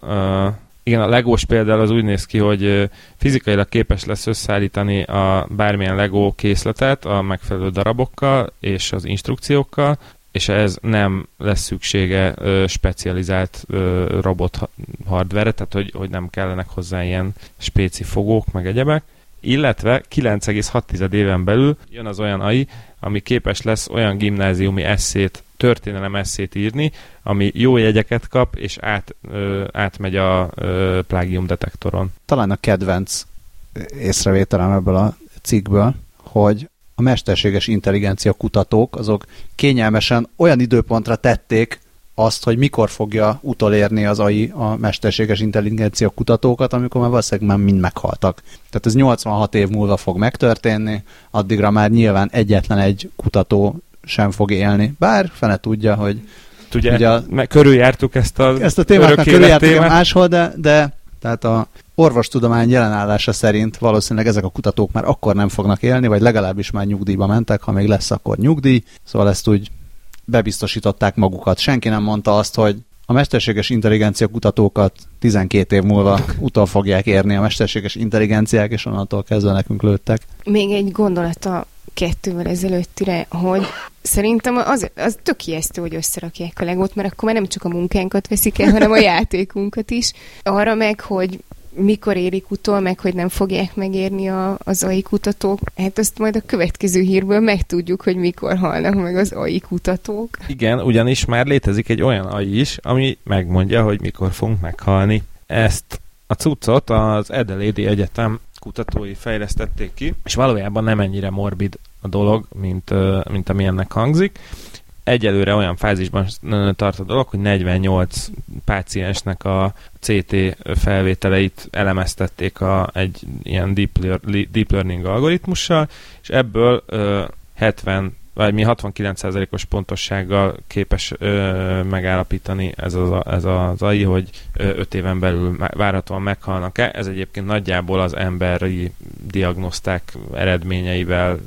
igen, a legós például az úgy néz ki, hogy fizikailag képes lesz összeállítani a bármilyen Lego készletet a megfelelő darabokkal és az instrukciókkal, és ez nem lesz szüksége ö, specializált ö, robot hardware tehát hogy, hogy nem kellenek hozzá ilyen spéci fogók, meg egyebek. Illetve 9,6 éven belül jön az olyan AI, ami képes lesz olyan gimnáziumi eszét, történelem eszét írni, ami jó jegyeket kap, és át, ö, átmegy a ö, plágium detektoron. Talán a kedvenc észrevételem ebből a cikkből, hogy a mesterséges intelligencia kutatók, azok kényelmesen olyan időpontra tették azt, hogy mikor fogja utolérni az AI a mesterséges intelligencia kutatókat, amikor már valószínűleg már mind meghaltak. Tehát ez 86 év múlva fog megtörténni, addigra már nyilván egyetlen egy kutató sem fog élni. Bár fene tudja, hogy Ugye, ugye a, körüljártuk ezt a Ezt a témát már körüljártuk máshol, de, de tehát a orvostudomány jelenállása szerint valószínűleg ezek a kutatók már akkor nem fognak élni, vagy legalábbis már nyugdíjba mentek, ha még lesz akkor nyugdíj. Szóval ezt úgy bebiztosították magukat. Senki nem mondta azt, hogy a mesterséges intelligencia kutatókat 12 év múlva utol fogják érni a mesterséges intelligenciák, és onnantól kezdve nekünk lőttek. Még egy gondolata kettővel ezelőttire, hogy szerintem az, az tök ijesztő, hogy összerakják a legót, mert akkor már nem csak a munkánkat veszik el, hanem a játékunkat is. Arra meg, hogy mikor érik utol, meg hogy nem fogják megérni a, az AI kutatók. Hát azt majd a következő hírből megtudjuk, hogy mikor halnak meg az AI kutatók. Igen, ugyanis már létezik egy olyan AI is, ami megmondja, hogy mikor fogunk meghalni. Ezt a cuccot az Adelaide Egyetem kutatói fejlesztették ki, és valójában nem ennyire morbid a dolog, mint, mint ami ennek hangzik. Egyelőre olyan fázisban tart a dolog, hogy 48 páciensnek a CT felvételeit elemeztették a, egy ilyen deep, learning algoritmussal, és ebből 70 vagy mi 69%-os pontossággal képes ö, megállapítani ez az, ez az AI, hogy 5 éven belül várhatóan meghalnak-e. Ez egyébként nagyjából az emberi diagnoszták eredményeivel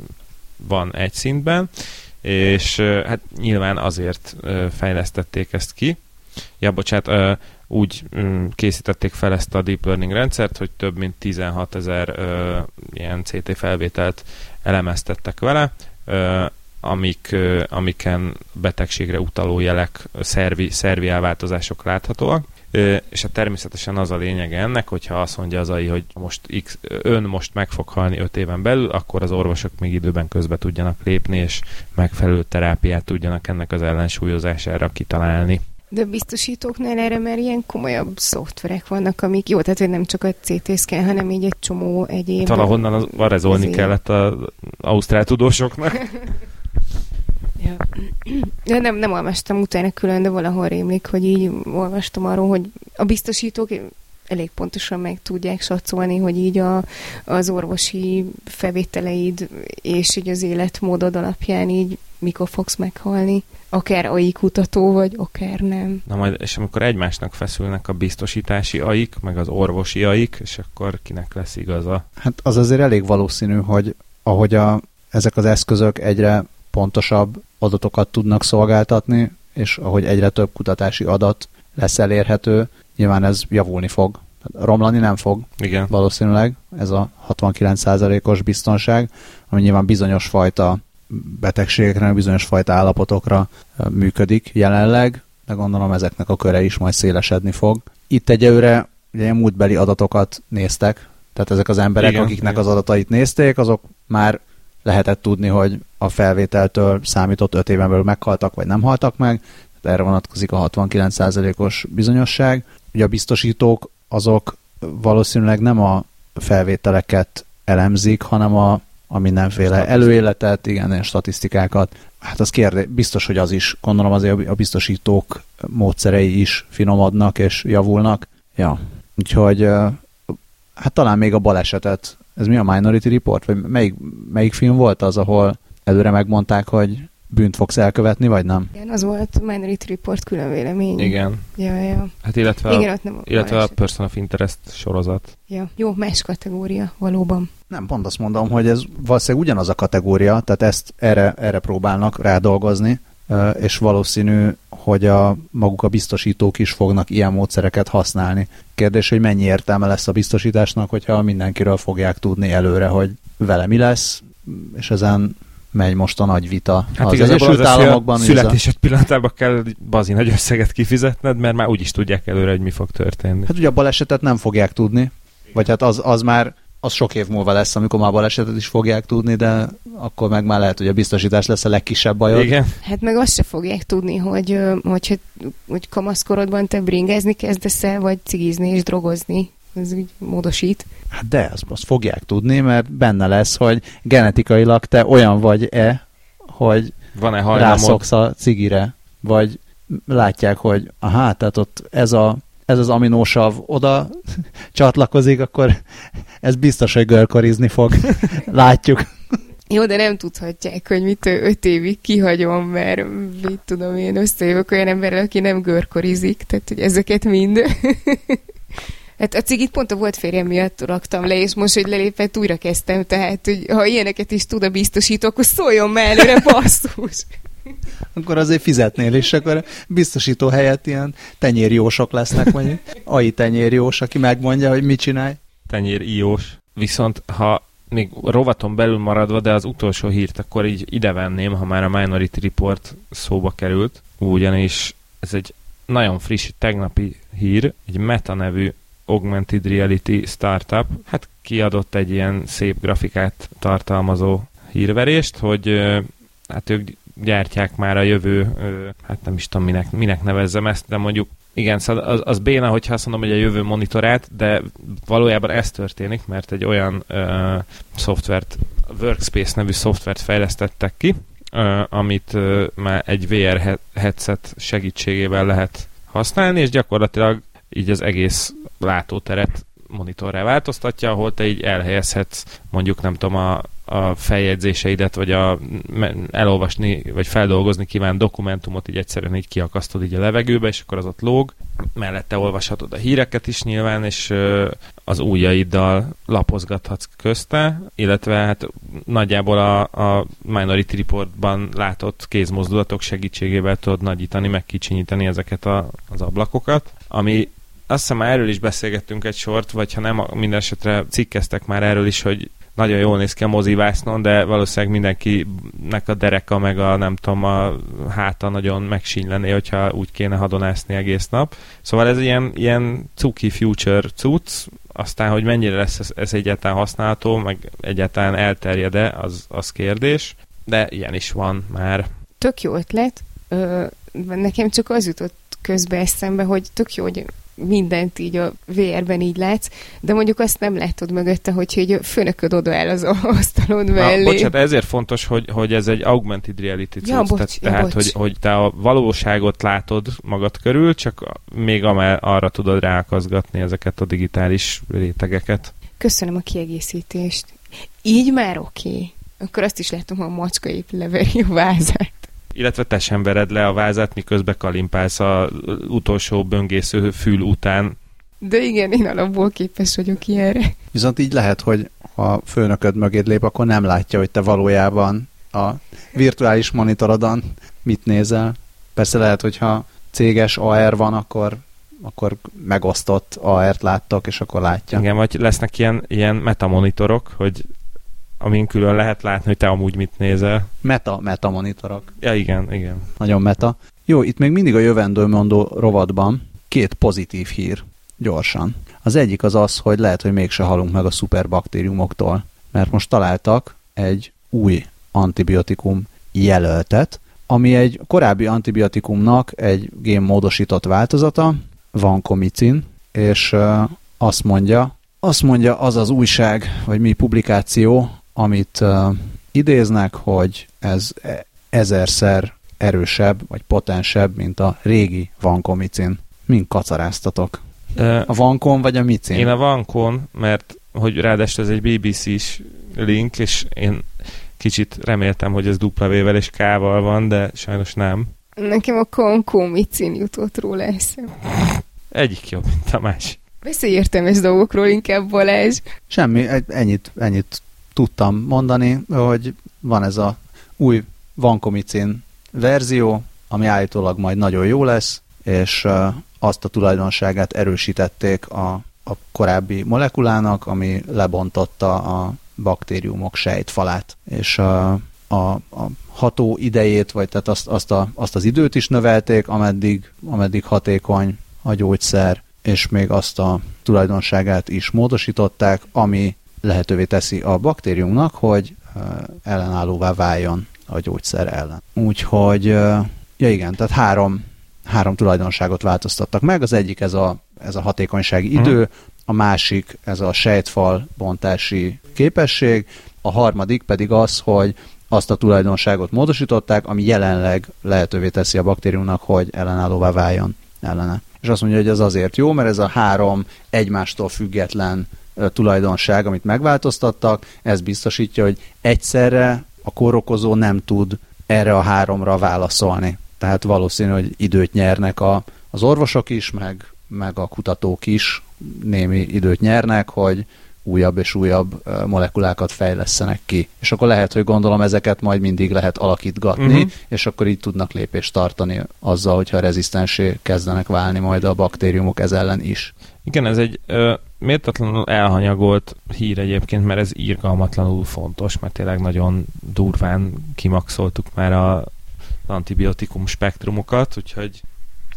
van egy szintben, és hát nyilván azért fejlesztették ezt ki. Ja, bocsánat, úgy készítették fel ezt a deep learning rendszert, hogy több mint 16 ezer ilyen CT felvételt elemeztettek vele, amik, amiken betegségre utaló jelek, szervi, szervi elváltozások láthatóak. És hát természetesen az a lényege ennek, hogyha azt mondja az AI, hogy most X, ön most meg fog halni 5 éven belül, akkor az orvosok még időben közbe tudjanak lépni, és megfelelő terápiát tudjanak ennek az ellensúlyozására kitalálni. De a biztosítóknál erre már ilyen komolyabb szoftverek vannak, amik jó, tehát hogy nem csak a CT scan, hanem így egy csomó egyéb... Valahonnan az varezolni kellett az ausztrál tudósoknak. Ja. ja. nem, nem olvastam utána külön, de valahol rémlik, hogy így olvastam arról, hogy a biztosítók elég pontosan meg tudják satszolni, hogy így a, az orvosi felvételeid és így az életmódod alapján így mikor fogsz meghalni. Akár AI kutató vagy, akár nem. Na majd, és amikor egymásnak feszülnek a biztosítási aik, meg az orvosi aik, és akkor kinek lesz igaza? Hát az azért elég valószínű, hogy ahogy a, ezek az eszközök egyre pontosabb adatokat tudnak szolgáltatni, és ahogy egyre több kutatási adat lesz elérhető, nyilván ez javulni fog. Romlani nem fog Igen. valószínűleg, ez a 69%-os biztonság, ami nyilván bizonyos fajta betegségekre, bizonyos fajta állapotokra működik jelenleg, de gondolom ezeknek a köre is majd szélesedni fog. Itt egyelőre ugye múltbeli adatokat néztek, tehát ezek az emberek, igen, akiknek igen. az adatait nézték, azok már lehetett tudni, hogy a felvételtől számított 5 éven belül meghaltak, vagy nem haltak meg, tehát erre vonatkozik a 69%-os bizonyosság. Ugye a biztosítók azok valószínűleg nem a felvételeket elemzik, hanem a, a mindenféle előéletet, igen, és statisztikákat. Hát az kérdés, biztos, hogy az is, gondolom azért a biztosítók módszerei is finomodnak és javulnak. Ja, úgyhogy hát talán még a balesetet ez mi a Minority Report? Vagy melyik, melyik film volt az, ahol előre megmondták, hogy bűnt fogsz elkövetni, vagy nem? Igen, az volt Minority Report külön vélemény. Igen. Ja, ja. Hát illetve, Igen, a, ott nem illetve a Person of Interest sorozat. Ja, jó, más kategória, valóban. Nem, pont azt mondom, hogy ez valószínűleg ugyanaz a kategória, tehát ezt erre, erre próbálnak rádolgozni, és valószínű, hogy a maguk a biztosítók is fognak ilyen módszereket használni. Kérdés, hogy mennyi értelme lesz a biztosításnak, hogyha mindenkiről fogják tudni előre, hogy vele mi lesz, és ezen megy most a nagy vita. Hát az Egyesült az Államokban. Születésed pillanatában kell bazi nagy összeget kifizetned, mert már úgy is tudják előre, hogy mi fog történni. Hát ugye a balesetet nem fogják tudni, vagy hát az, az már az sok év múlva lesz, amikor már balesetet is fogják tudni, de akkor meg már lehet, hogy a biztosítás lesz a legkisebb bajod. Igen. Hát meg azt se fogják tudni, hogy, hogy, hogy kamaszkorodban te bringázni kezdesz el, vagy cigizni és drogozni. Ez úgy módosít. Hát de, azt, azt fogják tudni, mert benne lesz, hogy genetikailag te olyan vagy-e, hogy Van-e rászoksz a cigire, vagy látják, hogy aha, tehát ott ez a ez az aminósav oda csatlakozik, akkor ez biztos, hogy görkorizni fog. Látjuk. Jó, de nem tudhatják, hogy mit öt évig kihagyom, mert mit tudom én, összejövök olyan emberrel, aki nem görkorizik, tehát hogy ezeket mind. Hát a cigit pont a volt férjem miatt raktam le, és most, hogy lelépett, újra kezdtem, tehát, hogy ha ilyeneket is tud a biztosító, akkor szóljon már előre, basszus! akkor azért fizetnél, és akkor biztosító helyett ilyen tenyérjósok lesznek, mondjuk. AI tenyérjós, aki megmondja, hogy mit csinálj. Tenyérijós. Viszont ha még rovaton belül maradva, de az utolsó hírt akkor így ide venném, ha már a Minority Report szóba került, ugyanis ez egy nagyon friss, tegnapi hír, egy Meta nevű augmented reality startup, hát kiadott egy ilyen szép grafikát tartalmazó hírverést, hogy hát ők gyártják már a jövő, hát nem is tudom minek, minek nevezzem ezt, de mondjuk igen, szóval az, az béna, hogyha azt mondom, hogy a jövő monitorát, de valójában ez történik, mert egy olyan uh, szoftvert, Workspace nevű szoftvert fejlesztettek ki, uh, amit uh, már egy VR headset segítségével lehet használni, és gyakorlatilag így az egész látóteret monitorra változtatja, ahol te így elhelyezhetsz mondjuk nem tudom a a feljegyzéseidet, vagy a elolvasni, vagy feldolgozni kíván dokumentumot így egyszerűen így kiakasztod így a levegőbe, és akkor az ott lóg. Mellette olvashatod a híreket is nyilván, és az ujjaiddal lapozgathatsz közte, illetve hát nagyjából a, a Minority Reportban látott kézmozdulatok segítségével tudod nagyítani, meg kicsinyíteni ezeket a, az ablakokat, ami azt hiszem erről is beszélgettünk egy sort, vagy ha nem, minden esetre cikkeztek már erről is, hogy nagyon jól néz ki a mozivásznon, de valószínűleg mindenkinek a dereka meg a nem tudom, a háta nagyon megsínylené, hogyha úgy kéne hadonászni egész nap. Szóval ez ilyen, ilyen cuki future cucc, aztán, hogy mennyire lesz ez, ez egyáltalán használható, meg egyáltalán elterjed-e, az, az kérdés, de ilyen is van már. Tök jó ötlet. Ö, nekem csak az jutott közbe eszembe, hogy tök jó, hogy mindent így a VR-ben így látsz, de mondjuk azt nem látod mögötte, hogy így a főnököd odaáll az asztalon mellé. Na, bocsánat, ezért fontos, hogy, hogy ez egy augmented reality ja, bocs, tehát, ja, tehát bocs. hogy, hogy te a valóságot látod magad körül, csak még amel, arra tudod rákazgatni ezeket a digitális rétegeket. Köszönöm a kiegészítést. Így már oké. Okay. Akkor azt is látom, hogy a macska épp leveri a vázát illetve te sem vered le a vázát, miközben kalimpálsz a utolsó böngésző fül után. De igen, én alapból képes vagyok ilyenre. Viszont így lehet, hogy ha főnököd mögéd lép, akkor nem látja, hogy te valójában a virtuális monitorodon mit nézel. Persze lehet, hogyha céges AR van, akkor akkor megosztott AR-t láttok, és akkor látja. Igen, vagy lesznek ilyen, ilyen metamonitorok, hogy amin külön lehet látni, hogy te amúgy mit nézel. Meta, meta monitorok. Ja, igen, igen. Nagyon meta. Jó, itt még mindig a jövendőmondó rovatban két pozitív hír, gyorsan. Az egyik az az, hogy lehet, hogy mégse halunk meg a szuperbaktériumoktól, mert most találtak egy új antibiotikum jelöltet, ami egy korábbi antibiotikumnak egy génmódosított változata, van komicin, és azt mondja, azt mondja az az újság, vagy mi publikáció, amit uh, idéznek, hogy ez e, ezerszer erősebb, vagy potensebb, mint a régi vankomicin. Mint kacaráztatok? A vankon vagy a micin? Én a vankon, mert hogy ráadásul ez egy BBC-s link, és én kicsit reméltem, hogy ez W-vel és K-val van, de sajnos nem. Nekem a konkomicin jutott róla eszem. Egyik jobb, mint a másik. Beszélj értelmes dolgokról inkább, Balázs. Semmi, ennyit, ennyit tudtam mondani, hogy van ez a új vankomicin verzió, ami állítólag majd nagyon jó lesz, és azt a tulajdonságát erősítették a, a korábbi molekulának, ami lebontotta a baktériumok sejtfalát, és a, a, a ható idejét, vagy tehát azt, azt, a, azt az időt is növelték, ameddig, ameddig hatékony a gyógyszer, és még azt a tulajdonságát is módosították, ami lehetővé teszi a baktériumnak, hogy ellenállóvá váljon a gyógyszer ellen. Úgyhogy, ja igen, tehát három, három tulajdonságot változtattak meg. Az egyik ez a, ez a hatékonysági mhm. idő, a másik ez a sejtfal bontási képesség, a harmadik pedig az, hogy azt a tulajdonságot módosították, ami jelenleg lehetővé teszi a baktériumnak, hogy ellenállóvá váljon ellene. És azt mondja, hogy ez azért jó, mert ez a három egymástól független tulajdonság, amit megváltoztattak, ez biztosítja, hogy egyszerre a kórokozó nem tud erre a háromra válaszolni. Tehát valószínű, hogy időt nyernek a, az orvosok is, meg, meg a kutatók is némi időt nyernek, hogy újabb és újabb molekulákat fejlesztenek ki. És akkor lehet, hogy gondolom ezeket majd mindig lehet alakítgatni, uh-huh. és akkor így tudnak lépést tartani azzal, hogyha rezisztensé kezdenek válni majd a baktériumok ez ellen is. Igen, ez egy ö, méltatlanul elhanyagolt hír egyébként, mert ez írgalmatlanul fontos, mert tényleg nagyon durván kimaxoltuk már a antibiotikum spektrumokat, úgyhogy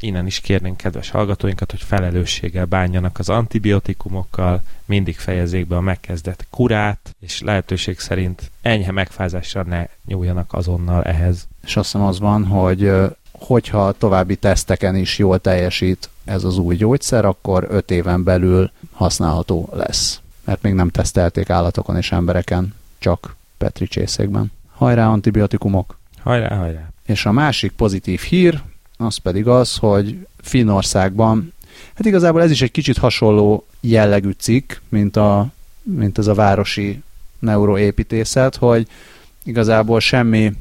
innen is kérnénk kedves hallgatóinkat, hogy felelősséggel bánjanak az antibiotikumokkal, mindig fejezzék be a megkezdett kurát, és lehetőség szerint enyhe megfázásra ne nyúljanak azonnal ehhez. És azt hiszem az van, hogy hogyha további teszteken is jól teljesít ez az új gyógyszer, akkor 5 éven belül használható lesz. Mert még nem tesztelték állatokon és embereken, csak petri csészékben. Hajrá antibiotikumok! Hajrá, hajrá! És a másik pozitív hír, az pedig az, hogy Finnországban, hát igazából ez is egy kicsit hasonló jellegű cikk, mint, a, mint ez a városi neuroépítészet, hogy igazából semmi,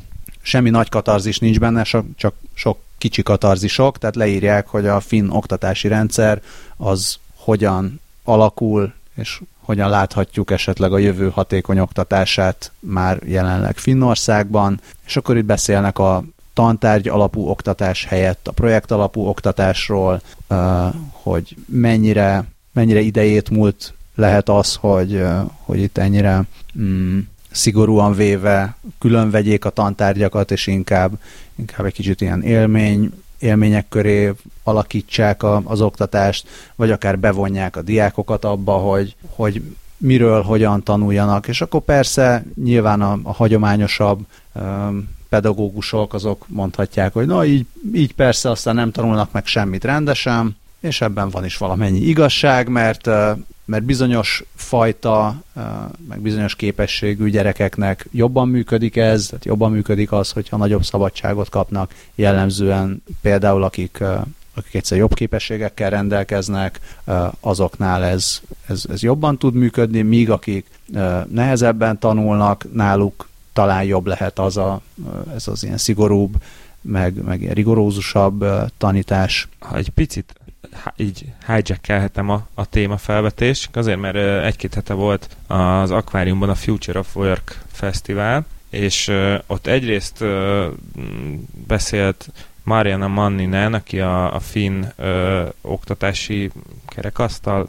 semmi nagy katarzis nincs benne, csak sok kicsi katarzisok, tehát leírják, hogy a finn oktatási rendszer az hogyan alakul, és hogyan láthatjuk esetleg a jövő hatékony oktatását már jelenleg Finnországban, és akkor itt beszélnek a tantárgy alapú oktatás helyett a projekt alapú oktatásról, hogy mennyire, mennyire idejét múlt lehet az, hogy, hogy itt ennyire mm, szigorúan véve külön vegyék a tantárgyakat, és inkább, inkább egy kicsit ilyen élmény, élmények köré alakítsák a, az oktatást, vagy akár bevonják a diákokat abba, hogy, hogy miről, hogyan tanuljanak, és akkor persze nyilván a, a hagyományosabb pedagógusok azok mondhatják, hogy na így, így persze aztán nem tanulnak meg semmit rendesen, és ebben van is valamennyi igazság, mert mert bizonyos fajta, meg bizonyos képességű gyerekeknek jobban működik ez, tehát jobban működik az, hogyha nagyobb szabadságot kapnak, jellemzően például akik akik egyszer jobb képességekkel rendelkeznek, azoknál ez, ez, ez jobban tud működni, míg akik nehezebben tanulnak, náluk talán jobb lehet az a, ez az ilyen szigorúbb, meg, meg ilyen rigorózusabb tanítás. Ha egy picit így hijackelhetem a, a témafelvetés, azért, mert egy-két hete volt az akváriumban a Future of Work Fesztivál, és ott egyrészt beszélt Mariana Manninen, aki a, a finn oktatási kerekasztal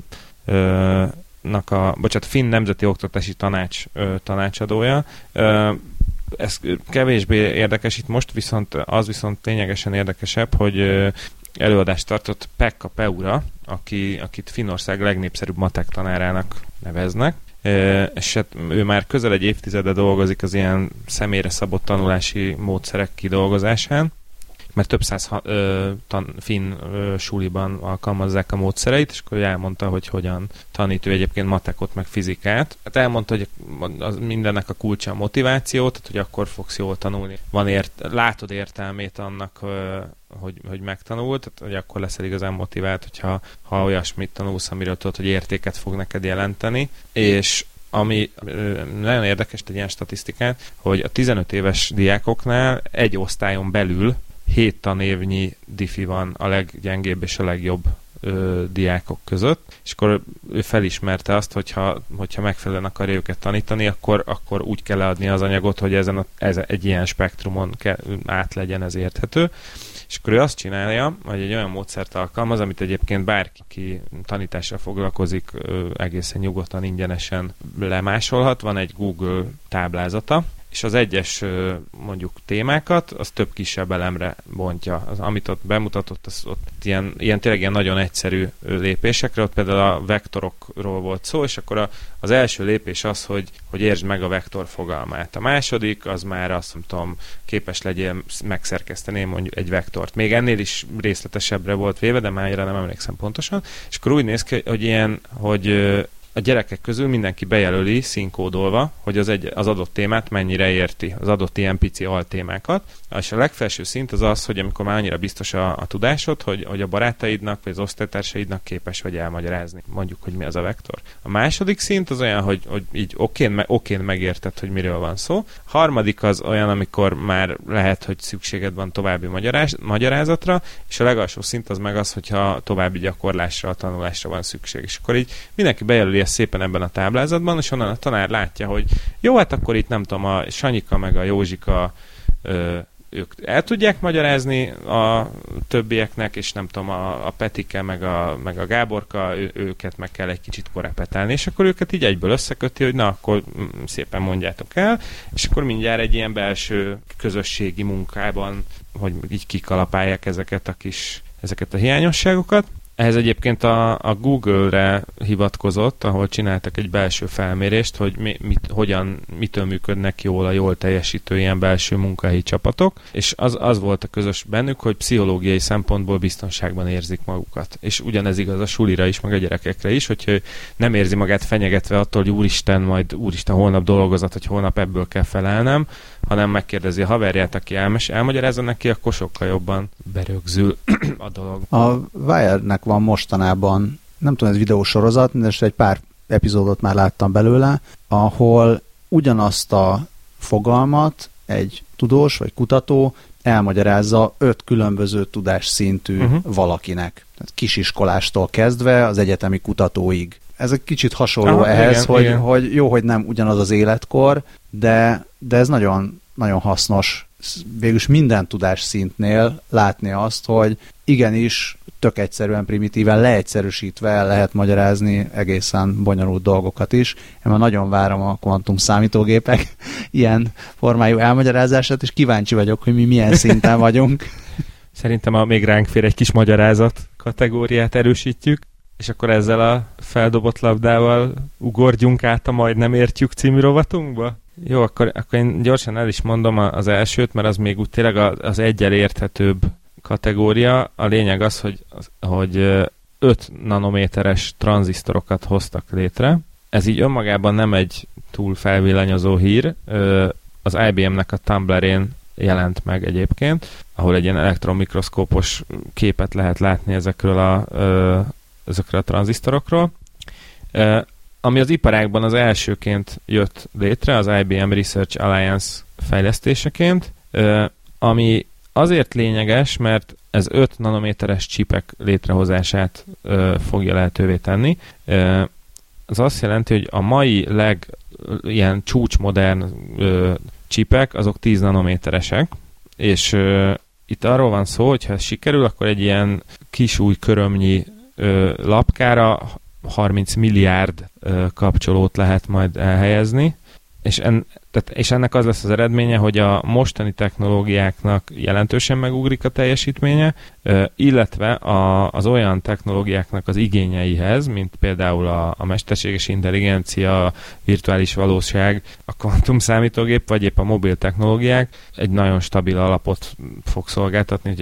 nak a, bocsánat, Finn Nemzeti Oktatási Tanács ö, tanácsadója. Ö, ez kevésbé érdekes itt most, viszont az viszont lényegesen érdekesebb, hogy előadást tartott Pekka Peura, aki, akit Finnország legnépszerűbb matek tanárának neveznek, és hát ő már közel egy évtizede dolgozik az ilyen személyre szabott tanulási módszerek kidolgozásán, mert több száz ö, tan, finn ö, suliban alkalmazzák a módszereit, és akkor elmondta, hogy hogyan tanít ő egyébként matekot, meg fizikát. Hát elmondta, hogy az mindennek a kulcsa a motiváció, tehát hogy akkor fogsz jól tanulni. Van ért, látod értelmét annak, ö, hogy, hogy megtanult, tehát hogy akkor leszel igazán motivált, hogyha ha olyasmit tanulsz, amiről tudod, hogy értéket fog neked jelenteni, és ami nagyon érdekes, egy ilyen statisztikát, hogy a 15 éves diákoknál egy osztályon belül hét tanévnyi diffi van a leggyengébb és a legjobb ö, diákok között, és akkor ő felismerte azt, hogyha, hogyha megfelelően akarja őket tanítani, akkor, akkor úgy kell leadni az anyagot, hogy ezen a, ez egy ilyen spektrumon kell, át legyen ez érthető. És akkor ő azt csinálja, hogy egy olyan módszert alkalmaz, amit egyébként bárki, ki tanításra foglalkozik, egészen nyugodtan, ingyenesen lemásolhat. Van egy Google táblázata, és az egyes mondjuk témákat, az több kisebb elemre bontja. Az, amit ott bemutatott, az ott ilyen, ilyen tényleg ilyen nagyon egyszerű lépésekre, ott például a vektorokról volt szó, és akkor a, az első lépés az, hogy, hogy értsd meg a vektor fogalmát. A második, az már azt nem képes legyél megszerkeszteni mondjuk egy vektort. Még ennél is részletesebbre volt véve, de már nem emlékszem pontosan. És akkor úgy néz ki, hogy ilyen, hogy a gyerekek közül mindenki bejelöli színkódolva, hogy az, egy, az adott témát mennyire érti, az adott ilyen pici altémákat. És a legfelső szint az az, hogy amikor már annyira biztos a, a tudásod, hogy, hogy a barátaidnak vagy az osztálytársaidnak képes vagy elmagyarázni, mondjuk, hogy mi az a vektor. A második szint az olyan, hogy, hogy így okén, me, okén megérted, hogy miről van szó. A harmadik az olyan, amikor már lehet, hogy szükséged van további magyaráz, magyarázatra, és a legalsó szint az meg az, hogyha további gyakorlásra, tanulásra van szükség. És akkor így mindenki bejelöli szépen ebben a táblázatban, és onnan a tanár látja, hogy jó, hát akkor itt nem tudom, a Sanyika meg a Józsika ö, ők el tudják magyarázni a többieknek, és nem tudom, a, a Petike meg a, meg a Gáborka, ő, őket meg kell egy kicsit korepetálni, és akkor őket így egyből összeköti, hogy na, akkor mm, szépen mondjátok el, és akkor mindjárt egy ilyen belső közösségi munkában, hogy így kikalapálják ezeket a kis ezeket a hiányosságokat. Ehhez egyébként a, a Google-re hivatkozott, ahol csináltak egy belső felmérést, hogy mi, mit, hogyan, mitől működnek jól a jól teljesítő ilyen belső munkahelyi csapatok, és az, az volt a közös bennük, hogy pszichológiai szempontból biztonságban érzik magukat. És ugyanez igaz a sulira is, meg a gyerekekre is, hogyha nem érzi magát fenyegetve attól, hogy úristen, majd úristen holnap dolgozat, hogy holnap ebből kell felelnem, hanem megkérdezi a haverját, aki elmes, elmagyarázza neki, akkor sokkal jobban berögzül a dolog. A Wire-nek van mostanában, nem tudom, ez videósorozat, de egy pár epizódot már láttam belőle, ahol ugyanazt a fogalmat egy tudós vagy kutató elmagyarázza öt különböző tudásszintű uh-huh. valakinek. Tehát kisiskolástól kezdve az egyetemi kutatóig. Ez egy kicsit hasonló Aha, ehhez, igen, hogy, igen. hogy jó, hogy nem ugyanaz az életkor, de, de ez nagyon, nagyon hasznos végülis minden tudás szintnél látni azt, hogy igenis tök egyszerűen, primitíven, leegyszerűsítve el lehet magyarázni egészen bonyolult dolgokat is. Én már nagyon várom a kvantum számítógépek ilyen formájú elmagyarázását, és kíváncsi vagyok, hogy mi milyen szinten vagyunk. Szerintem a még ránk fér egy kis magyarázat kategóriát erősítjük, és akkor ezzel a feldobott labdával ugorjunk át a Majd nem értjük című rovatunkba? Jó, akkor, akkor én gyorsan el is mondom az elsőt, mert az még úgy tényleg az egyel érthetőbb kategória. A lényeg az, hogy, hogy 5 nanométeres tranzisztorokat hoztak létre. Ez így önmagában nem egy túl felvillanyozó hír. Az IBM-nek a Tumblr-én jelent meg egyébként, ahol egy ilyen elektromikroszkópos képet lehet látni ezekről a, ezekről a tranzisztorokról. Ami az iparágban az elsőként jött létre, az IBM Research Alliance fejlesztéseként, ami azért lényeges, mert ez 5 nanométeres csipek létrehozását fogja lehetővé tenni. Az azt jelenti, hogy a mai leg ilyen csúcsmodern csipek, azok 10 nanométeresek, és itt arról van szó, hogy ha ez sikerül, akkor egy ilyen kis új körömnyi lapkára 30 milliárd kapcsolót lehet majd elhelyezni, és, en, tehát, és ennek az lesz az eredménye, hogy a mostani technológiáknak jelentősen megugrik a teljesítménye, illetve a, az olyan technológiáknak az igényeihez, mint például a, a mesterséges intelligencia, virtuális valóság, a kvantum számítógép, vagy épp a mobil technológiák egy nagyon stabil alapot fog szolgáltatni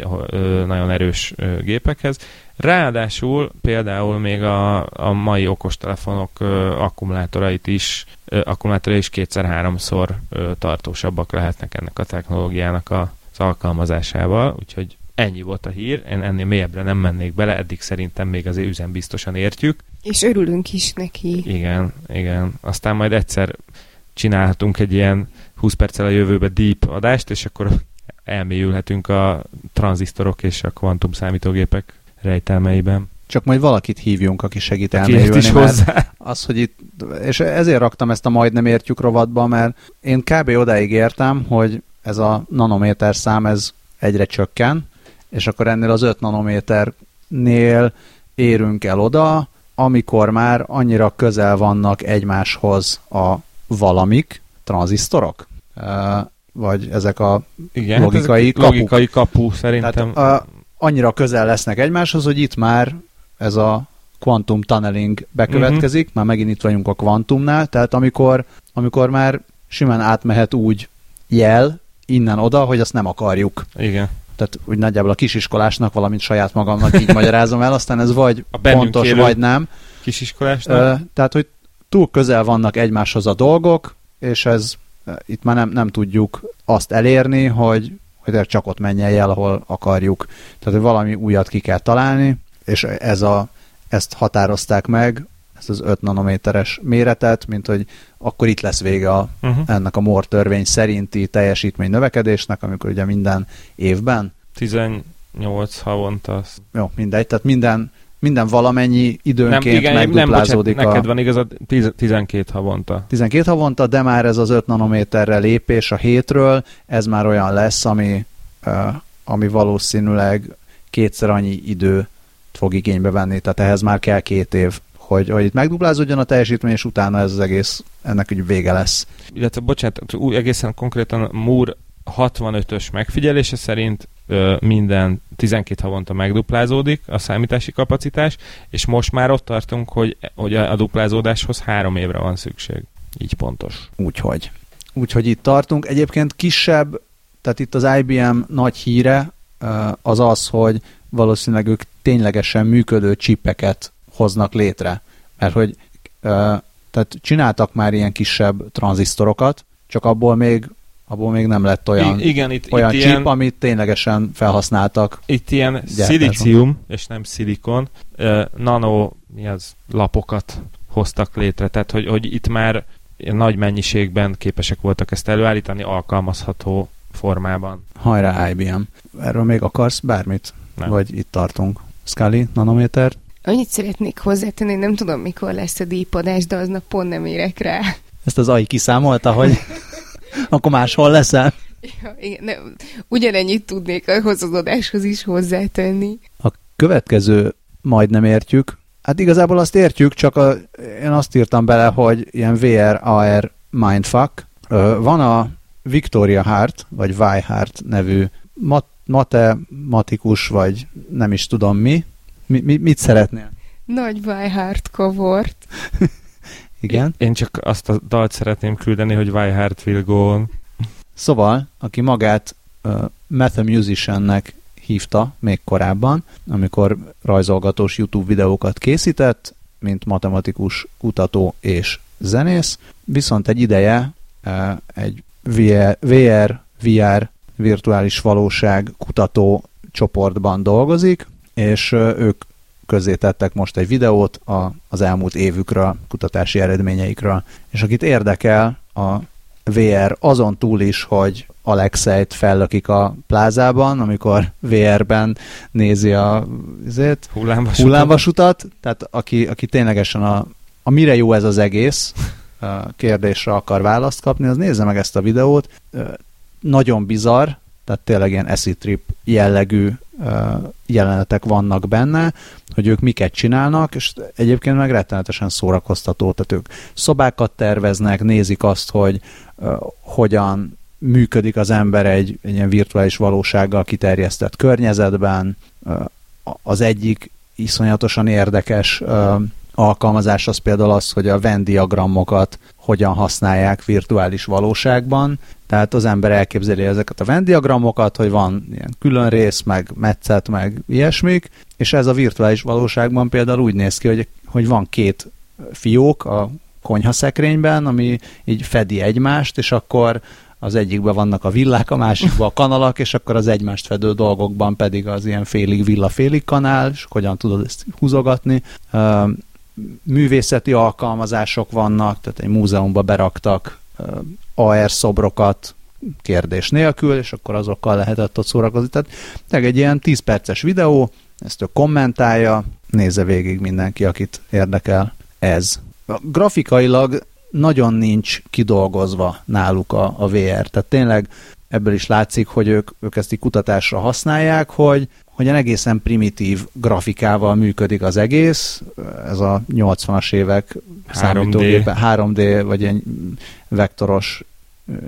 nagyon erős gépekhez. Ráadásul például még a, a mai okostelefonok ö, akkumulátorait is, ö, akkumulátorai is kétszer-háromszor tartósabbak lehetnek ennek a technológiának a, az alkalmazásával, úgyhogy ennyi volt a hír, én ennél mélyebbre nem mennék bele, eddig szerintem még azért üzem biztosan értjük. És örülünk is neki. Igen, igen. Aztán majd egyszer csinálhatunk egy ilyen 20 perccel a jövőbe deep adást, és akkor elmélyülhetünk a tranzisztorok és a kvantum számítógépek rejtelmeiben. Csak majd valakit hívjunk, aki segít elmélyülni. is hozzá. Az, hogy itt, és ezért raktam ezt a majd nem értjük rovatba, mert én kb. odáig értem, hogy ez a nanométer szám ez egyre csökken, és akkor ennél az 5 nanométernél érünk el oda, amikor már annyira közel vannak egymáshoz a valamik, tranzisztorok, vagy ezek a Igen, logikai, ezek kapuk. logikai kapu szerintem. Tehát, a, annyira közel lesznek egymáshoz, hogy itt már ez a quantum tunneling bekövetkezik, uh-huh. már megint itt vagyunk a kvantumnál, tehát amikor, amikor már simán átmehet úgy jel innen oda, hogy azt nem akarjuk. Igen. Tehát úgy nagyjából a kisiskolásnak, valamint saját magamnak így magyarázom el, aztán ez vagy a pontos, vagy nem. Kisiskolásnak? tehát, hogy túl közel vannak egymáshoz a dolgok, és ez itt már nem, nem tudjuk azt elérni, hogy hogy csak ott menjen el, ahol akarjuk. Tehát, hogy valami újat ki kell találni, és ez a, ezt határozták meg, ezt az 5 nanométeres méretet, mint hogy akkor itt lesz vége a, uh-huh. ennek a MOR törvény szerinti teljesítmény növekedésnek, amikor ugye minden évben 18 havonta. Jó, mindegy, tehát minden, minden valamennyi időnként nem, igen, megduplázódik. Nem, bocsánat, neked van igazad, 12 havonta. 12 havonta, de már ez az 5 nanométerre lépés a hétről, ez már olyan lesz, ami, ami valószínűleg kétszer annyi idő fog igénybe venni, tehát ehhez már kell két év, hogy, hogy itt megduplázódjon a teljesítmény, és utána ez az egész, ennek úgy vége lesz. Illetve, bocsánat, úgy egészen konkrétan Moore 65-ös megfigyelése szerint minden 12 havonta megduplázódik a számítási kapacitás, és most már ott tartunk, hogy, hogy a duplázódáshoz három évre van szükség. Így pontos. Úgyhogy. Úgyhogy itt tartunk. Egyébként kisebb, tehát itt az IBM nagy híre az az, hogy valószínűleg ők ténylegesen működő csipeket hoznak létre. Mert hogy tehát csináltak már ilyen kisebb tranzisztorokat, csak abból még abból még nem lett olyan, I- igen, itt, olyan itt chip, ilyen, amit ténylegesen felhasználtak. Itt ilyen szilícium, és nem szilikon, uh, nano mi az, lapokat hoztak létre, tehát hogy, hogy itt már nagy mennyiségben képesek voltak ezt előállítani alkalmazható formában. Hajrá IBM. Erről még akarsz bármit? Nem. Vagy itt tartunk? Scully, nanométer? Annyit szeretnék hozzátenni, nem tudom mikor lesz a díjpadás, de aznap pont nem érek rá. Ezt az AI kiszámolta, hogy akkor máshol leszel? Ja, igen, nem, ugyanennyit tudnék ahhoz az adáshoz is hozzátenni. A következő majdnem értjük. Hát igazából azt értjük, csak a, én azt írtam bele, hogy ilyen VR, AR mindfuck. Van a Victoria Hart, vagy Y Hart nevű mat, matematikus, vagy nem is tudom mi. mi, mi mit szeretnél? Nagy Weihart covert. Igen. Én csak azt a dalt szeretném küldeni, hogy Why Heart Will Go On. Szóval, aki magát uh, Method Musiciannek hívta még korábban, amikor rajzolgatós YouTube videókat készített, mint matematikus, kutató és zenész, viszont egy ideje uh, egy VR, VR, VR virtuális valóság kutató csoportban dolgozik, és ők közé tettek most egy videót a, az elmúlt évükről, kutatási eredményeikről. És akit érdekel a VR azon túl is, hogy Alexeit fellökik a plázában, amikor VR-ben nézi a azért, Hullámvasutat. hullámvasutat, tehát aki, aki ténylegesen a, a mire jó ez az egész kérdésre akar választ kapni, az nézze meg ezt a videót. Nagyon bizarr, tehát tényleg ilyen acid trip jellegű jelenetek vannak benne, hogy ők miket csinálnak, és egyébként meg rettenetesen szórakoztató, tehát ők szobákat terveznek, nézik azt, hogy hogyan működik az ember egy, egy ilyen virtuális valósággal kiterjesztett környezetben. Az egyik iszonyatosan érdekes ö, alkalmazás az például az, hogy a Venn diagrammokat hogyan használják virtuális valóságban. Tehát az ember elképzeli ezeket a Venn diagramokat, hogy van ilyen külön rész, meg metszet, meg ilyesmik, és ez a virtuális valóságban például úgy néz ki, hogy, hogy van két fiók a konyhaszekrényben, ami így fedi egymást, és akkor az egyikben vannak a villák, a másikban a kanalak, és akkor az egymást fedő dolgokban pedig az ilyen félig villa, félig kanál, és hogyan tudod ezt húzogatni. Művészeti alkalmazások vannak, tehát egy múzeumba beraktak AR szobrokat kérdés nélkül, és akkor azokkal lehetett ott szórakozni. Tehát tényleg egy ilyen 10 perces videó, ezt ő kommentálja, nézze végig mindenki, akit érdekel ez. Grafikailag nagyon nincs kidolgozva náluk a, a VR, tehát tényleg ebből is látszik, hogy ők, ők ezt így kutatásra használják, hogy, hogy egy egészen primitív grafikával működik az egész, ez a 80-as évek 3D. számítógépen 3D, vagy ilyen vektoros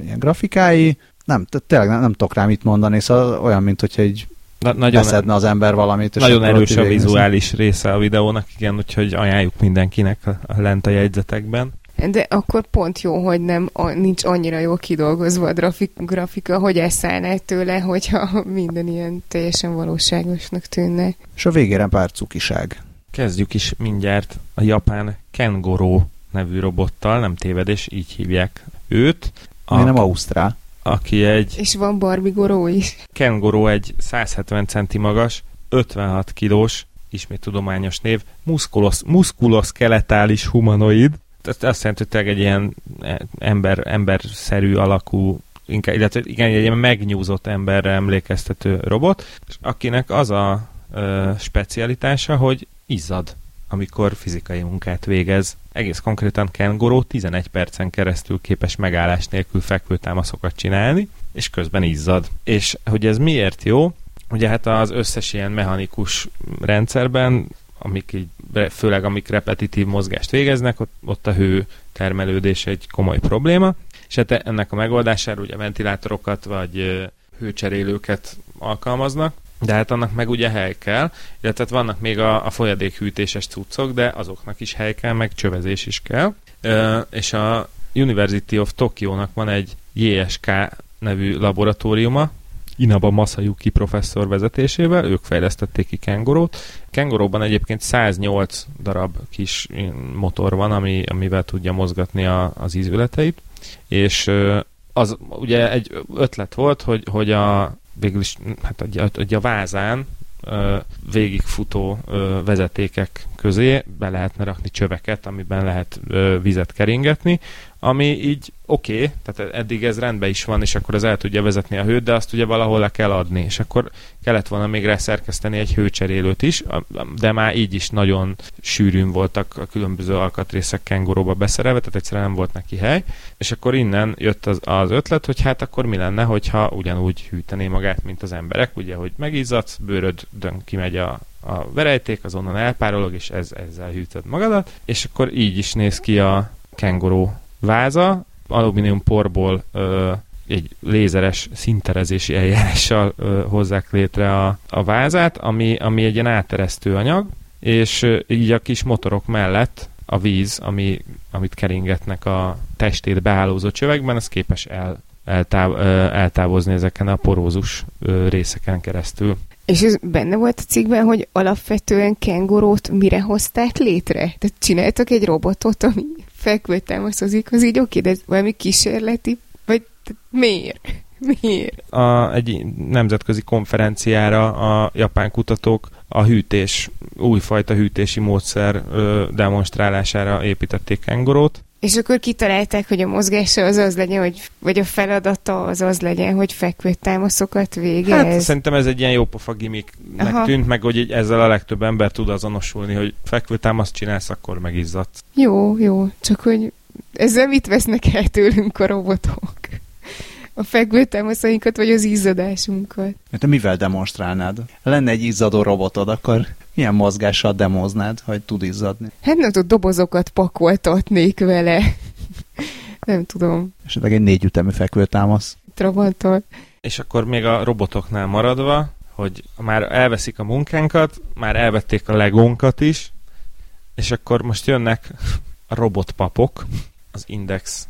ilyen grafikái, nem, tényleg nem, nem tudok rá mit mondani, szóval olyan, mint hogyha egy Na, nagyon, beszedne az ember valamit. És nagyon erős a vizuális része a videónak, igen, úgyhogy ajánljuk mindenkinek lent a jegyzetekben. De akkor pont jó, hogy nem, a, nincs annyira jól kidolgozva a grafik, grafika, hogy elszállnál tőle, hogyha minden ilyen teljesen valóságosnak tűnne. És a végére pár cukiság. Kezdjük is mindjárt a japán Kengoro nevű robottal, nem tévedés, így hívják őt. Ami nem Ausztrál. aki egy És van Barbie goró is. Kengoro egy 170 centi magas, 56 kilós, ismét tudományos név, muskulos, muskuloszkeletális humanoid. Tehát azt jelenti, hogy tényleg egy ilyen ember, emberszerű alakú, inkább, illetve igen, egy ilyen megnyúzott emberre emlékeztető robot, és akinek az a ö, specialitása, hogy izzad amikor fizikai munkát végez. Egész konkrétan Kengoro 11 percen keresztül képes megállás nélkül fekvő támaszokat csinálni, és közben izzad. És hogy ez miért jó? Ugye hát az összes ilyen mechanikus rendszerben, amik így, főleg amik repetitív mozgást végeznek, ott, ott a hő termelődés egy komoly probléma, és hát ennek a megoldására ugye ventilátorokat vagy hőcserélőket alkalmaznak, de hát annak meg ugye hely kell, illetve hát vannak még a, a folyadékhűtéses cuccok, de azoknak is hely kell, meg csövezés is kell. Ö, és a University of Tokyo-nak van egy JSK nevű laboratóriuma, Inaba Masayuki professzor vezetésével, ők fejlesztették ki Kengorót. Kengoróban egyébként 108 darab kis motor van, ami, amivel tudja mozgatni a, az ízületeit, és az ugye egy ötlet volt, hogy, hogy a végül is hát a, a, a vázán végigfutó vezetékek közé be lehetne rakni csöveket, amiben lehet ö, vizet keringetni, ami így oké, okay, tehát eddig ez rendben is van, és akkor az el tudja vezetni a hőt, de azt ugye valahol le kell adni, és akkor kellett volna még szerkeszteni egy hőcserélőt is, de már így is nagyon sűrűn voltak a különböző alkatrészek kenguróba beszerelve, tehát egyszerűen nem volt neki hely, és akkor innen jött az, az ötlet, hogy hát akkor mi lenne, hogyha ugyanúgy hűtené magát, mint az emberek, ugye, hogy megizzadsz, bőrödön kimegy a, a verejték, azonnal elpárolog, és ez, ezzel hűtöd magadat, és akkor így is néz ki a kenguró váza, alumínium porból ö, egy lézeres szinterezési eljárással ö, hozzák létre a, a vázát, ami, ami egy ilyen áteresztő anyag, és így a kis motorok mellett a víz, ami, amit keringetnek a testét beállózó csövekben, az képes el, eltáv, eltávozni ezeken a porózus részeken keresztül. És ez benne volt a cikkben, hogy alapvetően kengurót mire hozták létre? Tehát csináltak egy robotot, ami fekvő támaszozik, az így oké, de ez valami kísérleti, vagy miért? Miért? A, egy nemzetközi konferenciára a japán kutatók a hűtés, újfajta hűtési módszer ö, demonstrálására építették kengurót, és akkor kitalálták, hogy a mozgása az az legyen, hogy, vagy a feladata az az legyen, hogy fekvő támaszokat végez. Hát szerintem ez egy ilyen jópofa gimmicknek Aha. tűnt, meg hogy ezzel a legtöbb ember tud azonosulni, hogy fekvő támaszt csinálsz, akkor megizzadsz. Jó, jó, csak hogy ezzel mit vesznek el tőlünk a robotok? a fekvőtámaszainkat, vagy az izzadásunkat. Te mivel demonstrálnád? Lenne egy izzadó robotod, akkor milyen mozgással demoznád, hogy tud izzadni? Hát nem tudom, dobozokat pakoltatnék vele. nem tudom. Esetleg egy négyütemű fekvőtámasz. Trabantól. És akkor még a robotoknál maradva, hogy már elveszik a munkánkat, már elvették a legónkat is, és akkor most jönnek a robotpapok, az Index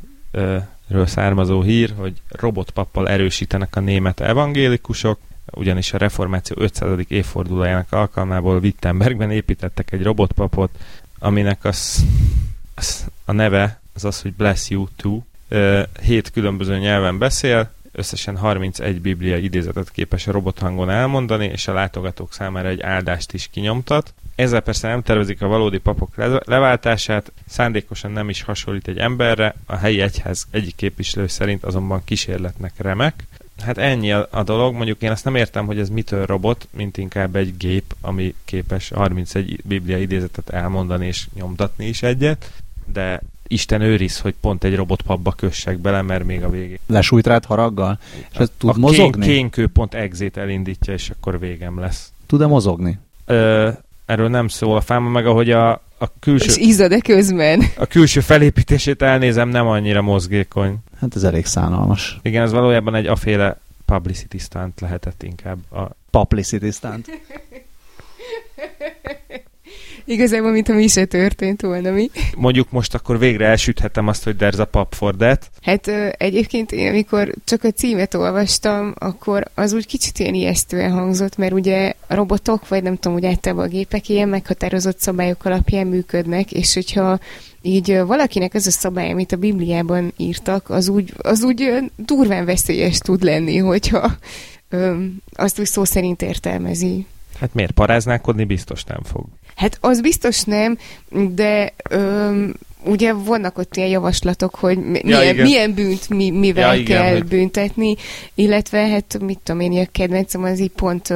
ről származó hír, hogy robotpappal erősítenek a német evangélikusok, ugyanis a reformáció 500. évfordulójának alkalmából Wittenbergben építettek egy robotpapot, aminek az, az a neve az az, hogy Bless You Too. Hét különböző nyelven beszél, összesen 31 biblia idézetet képes a robothangon elmondani, és a látogatók számára egy áldást is kinyomtat. Ezzel persze nem tervezik a valódi papok leváltását, szándékosan nem is hasonlít egy emberre, a helyi egyház egyik képviselő szerint azonban kísérletnek remek. Hát ennyi a, a dolog, mondjuk én azt nem értem, hogy ez mitől robot, mint inkább egy gép, ami képes 31 biblia idézetet elmondani és nyomtatni is egyet, de Isten őriz, hogy pont egy robotpapba kössek bele, mert még a végén. Lesújt rád haraggal? És ez tud a mozogni? Kén, kénkő pont exét elindítja, és akkor végem lesz. Tud-e mozogni? Ö, erről nem szól a fáma, meg ahogy a, a külső... És izzad-e közben? A külső felépítését elnézem, nem annyira mozgékony. Hát ez elég szánalmas. Igen, ez valójában egy aféle publicity stunt lehetett inkább. A... Publicity stunt. Igazából, mintha mi se történt volna, mi? Mondjuk most akkor végre elsüthetem azt, hogy there's a pub for that. Hát egyébként én, amikor csak a címet olvastam, akkor az úgy kicsit ilyen ijesztően hangzott, mert ugye a robotok, vagy nem tudom, hogy általában a gépek ilyen meghatározott szabályok alapján működnek, és hogyha így valakinek ez a szabály, amit a Bibliában írtak, az úgy, az úgy durván veszélyes tud lenni, hogyha ö, azt úgy szó szerint értelmezi. Hát miért paráználkodni biztos nem fog. Hát az biztos nem, de öm, ugye vannak ott ilyen javaslatok, hogy milyen, ja, milyen bűnt mi, mivel ja, igen, kell hogy... büntetni, illetve hát mit tudom én, a kedvencem az így pont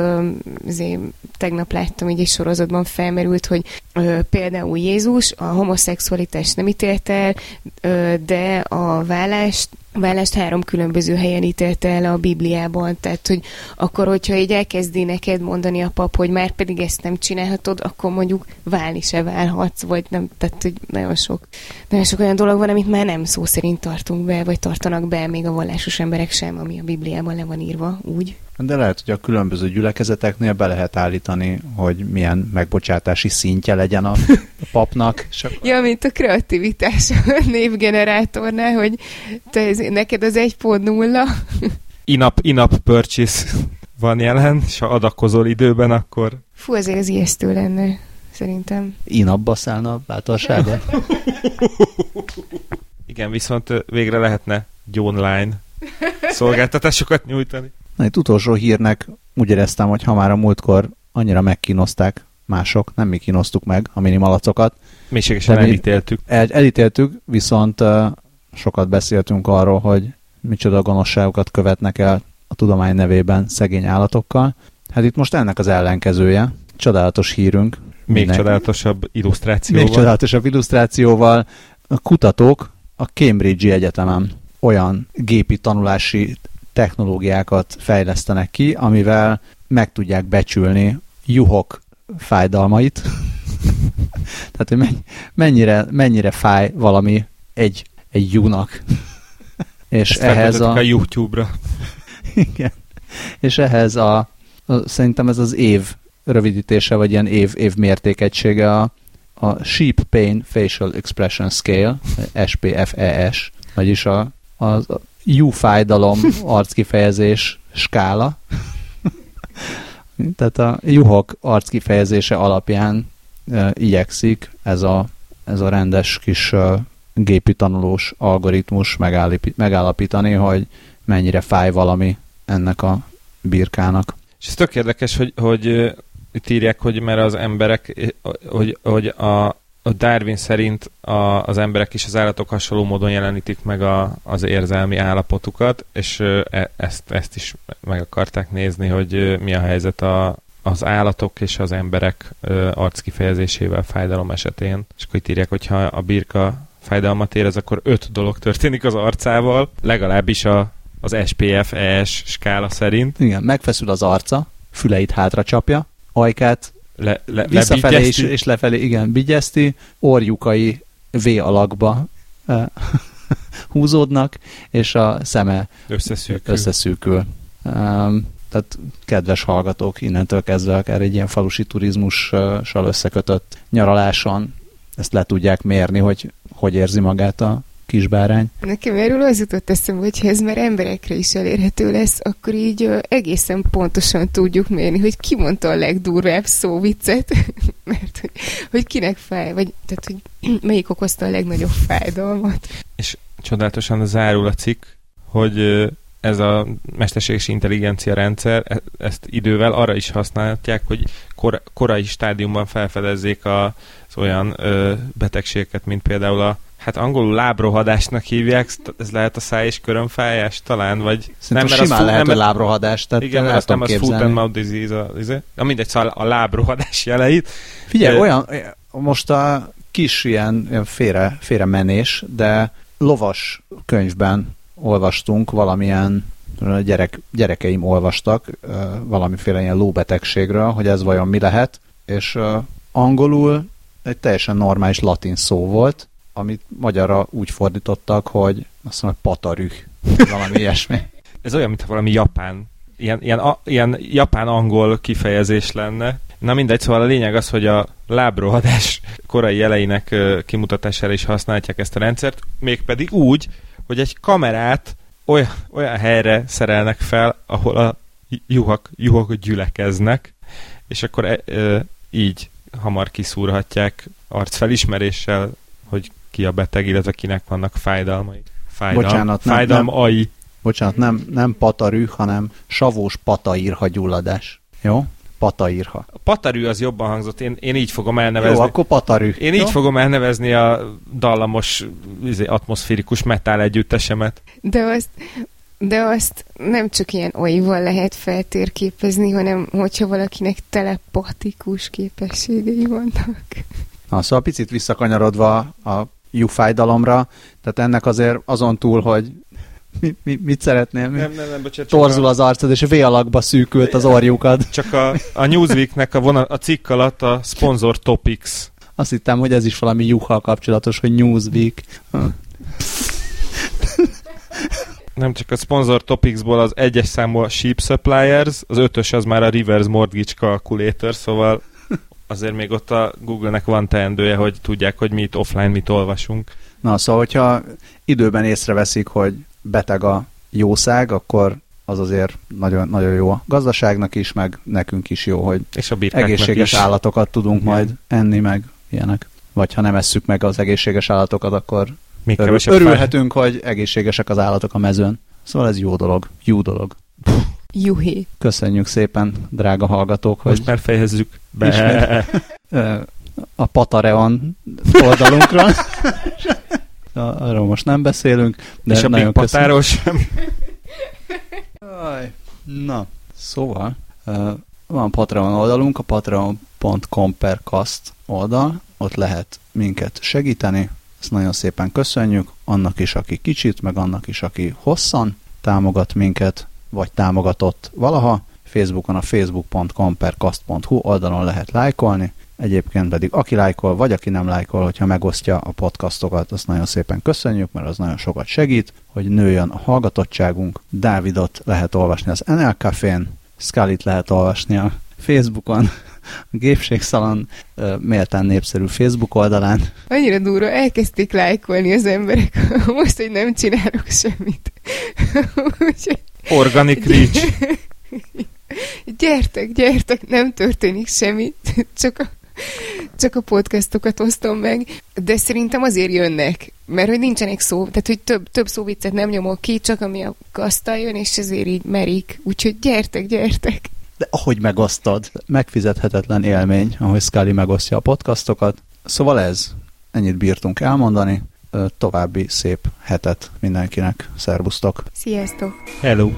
azért tegnap láttam, így egy sorozatban felmerült, hogy ö, például Jézus a homoszexualitást nem ítélt el, ö, de a vállást vállást három különböző helyen ítélte el a Bibliában, tehát hogy akkor, hogyha így elkezdi neked mondani a pap, hogy már pedig ezt nem csinálhatod, akkor mondjuk válni se válhatsz, vagy nem, tehát hogy nagyon sok, nagyon sok olyan dolog van, amit már nem szó szerint tartunk be, vagy tartanak be még a vallásos emberek sem, ami a Bibliában le van írva, úgy. De lehet, hogy a különböző gyülekezeteknél be lehet állítani, hogy milyen megbocsátási szintje legyen a, a papnak. akkor... Ja, mint a kreativitás a névgenerátornál, hogy te, neked az 1.0. Inap, inap purchase van jelen, és ha adakozol időben, akkor... Fú, ezért az ijesztő lenne, szerintem. Inapba szállna a bátorsága? Igen, viszont végre lehetne online szolgáltatásokat nyújtani. Na, itt utolsó hírnek úgy éreztem, hogy ha már a múltkor annyira megkínozták mások, nem mi kínoztuk meg a minimalacokat. Mélységesen elítéltük. El, elítéltük, viszont uh, sokat beszéltünk arról, hogy micsoda gonoszságokat követnek el a tudomány nevében szegény állatokkal. Hát itt most ennek az ellenkezője. Csodálatos hírünk. Még Minden- csodálatosabb illusztrációval. Még csodálatosabb illusztrációval. A kutatók a Cambridge Egyetemen olyan gépi tanulási technológiákat fejlesztenek ki, amivel meg tudják becsülni juhok fájdalmait. Tehát, hogy menny- mennyire, mennyire fáj valami egy, egy junak. És Ezt ehhez a... a YouTube-ra. Igen. És ehhez a, a, szerintem ez az év rövidítése, vagy ilyen év, év mértékegysége a, a Sheep Pain Facial Expression Scale, SPFES, vagyis a, az a juhfájdalom arckifejezés skála. Tehát a juhok arckifejezése alapján e, igyekszik ez a, ez a rendes kis e, gépi tanulós algoritmus megállapít, megállapítani, hogy mennyire fáj valami ennek a birkának. És ez tök érdekes, hogy, hogy itt írják, hogy mert az emberek, hogy, hogy a, a Darwin szerint a, az emberek és az állatok hasonló módon jelenítik meg a, az érzelmi állapotukat, és e, ezt, ezt is meg akarták nézni, hogy mi a helyzet a, az állatok és az emberek arckifejezésével fájdalom esetén. És akkor itt írják, hogy ha a birka fájdalmat érez, akkor öt dolog történik az arcával, legalábbis a, az SPF-ES skála szerint. Igen, megfeszül az arca, füleit hátra csapja, ajkát Le, le, visszafelé is, lebigyezti. és lefelé, igen, bigyezti, orjukai V alakba húzódnak, és a szeme összeszűkül. összeszűkül. Um, tehát kedves hallgatók, innentől kezdve akár egy ilyen falusi turizmussal összekötött nyaraláson ezt le tudják mérni, hogy hogy érzi magát a kisbárány. Nekem erről az jutott eszembe, hogy ha ez már emberekre is elérhető lesz, akkor így egészen pontosan tudjuk mérni, hogy ki mondta a legdurvább szóviccet, mert hogy, hogy kinek fáj, vagy tehát, hogy melyik okozta a legnagyobb fájdalmat. Csodálatosan zárul a cikk, hogy ez a mesterséges intelligencia rendszer, e- ezt idővel arra is használhatják, hogy kor, korai stádiumban felfedezzék a, az olyan ö, betegségeket, mint például a Hát angolul lábrohadásnak hívják, ez lehet a száj és körömfájás talán, vagy Szerintem mert az simán lehet, nem- hogy lábrohadás, tehát igen, el mert nem az foot and mouth disease, a, izé. Na mindegy, szóval a lábrohadás jeleit. Figyelj, Ö, olyan, most a kis ilyen, ilyen félre, félre menés, de lovas könyvben olvastunk valamilyen a gyerek, gyerekeim olvastak valamiféle ilyen lóbetegségről, hogy ez vajon mi lehet, és angolul egy teljesen normális latin szó volt, amit magyarra úgy fordítottak, hogy azt mondom, patarüh, valami ilyesmi. Ez olyan, mintha valami japán, ilyen, ilyen, a, ilyen japán-angol kifejezés lenne. Na mindegy, szóval a lényeg az, hogy a lábrohadás korai jeleinek kimutatására is használják ezt a rendszert, mégpedig úgy, hogy egy kamerát olyan, olyan helyre szerelnek fel, ahol a juhak, juhok gyülekeznek, és akkor e, ö, így hamar kiszúrhatják arcfelismeréssel, hogy ki a beteg, illetve kinek vannak fájdalmai. Fájdalm, Bocsánat, nem- fájdalmai. Bocsánat, nem, nem patarű, hanem savós pataírha gyulladás. Jó? Pataírha. A patarű az jobban hangzott, én, én így fogom elnevezni. Jó, akkor patarű. Én Jó? így fogom elnevezni a dallamos, izé, atmoszférikus metál együttesemet. De azt, de azt nem csak ilyen oival lehet feltérképezni, hanem hogyha valakinek telepatikus képességei vannak. Na, szóval picit visszakanyarodva a juhfájdalomra, tehát ennek azért azon túl, hogy mi, mi, mit szeretnél? Mi? nem, nem, bocsánat. Torzul az arcod, és V alakba szűkült az orjukad. Csak a, a Newsweeknek a, vonal, a cikk alatt a sponsor topics. Azt hittem, hogy ez is valami juhal kapcsolatos, hogy Newsweek. Nem csak a sponsor topicsból az egyes számú a Sheep Suppliers, az ötös az már a Reverse Mortgage Calculator, szóval azért még ott a Google-nek van teendője, hogy tudják, hogy mi itt offline mit olvasunk. Na, szóval, hogyha időben észreveszik, hogy beteg a jószág, akkor az azért nagyon, nagyon jó a gazdaságnak is, meg nekünk is jó, hogy És a egészséges is. állatokat tudunk Igen. majd enni, meg ilyenek. Vagy ha nem esszük meg az egészséges állatokat, akkor Még örül, örülhetünk, hogy egészségesek az állatok a mezőn. Szóval ez jó dolog. Jó dolog. Juhé. Köszönjük szépen, drága hallgatók, Most hogy már fejezzük be. A Patareon oldalunkra. Arról most nem beszélünk, de És a nagyon Patáros. Aj, Na, szóval van Patreon oldalunk, a patreon.com per cast oldal, ott lehet minket segíteni, ezt nagyon szépen köszönjük, annak is, aki kicsit, meg annak is, aki hosszan támogat minket, vagy támogatott valaha. Facebookon a facebook.com per cast.hu oldalon lehet lájkolni, egyébként pedig aki lájkol, vagy aki nem lájkol, hogyha megosztja a podcastokat, azt nagyon szépen köszönjük, mert az nagyon sokat segít, hogy nőjön a hallgatottságunk. Dávidot lehet olvasni az NL Cafén, Scully-t lehet olvasni a Facebookon, a Gépségszalon méltán népszerű Facebook oldalán. Annyira durva, elkezdték lájkolni az emberek, most, hogy nem csinálok semmit. Organic Reach. gyertek, gyertek, nem történik semmi, csak a, csak a podcastokat osztom meg, de szerintem azért jönnek, mert hogy nincsenek szó, tehát hogy több, több szóviccet nem nyomok ki, csak ami a kasztal jön, és ezért így merik, úgyhogy gyertek, gyertek. De ahogy megosztod, megfizethetetlen élmény, ahogy Scully megosztja a podcastokat. Szóval ez, ennyit bírtunk elmondani. További szép hetet mindenkinek. Szervusztok! Sziasztok! Hello.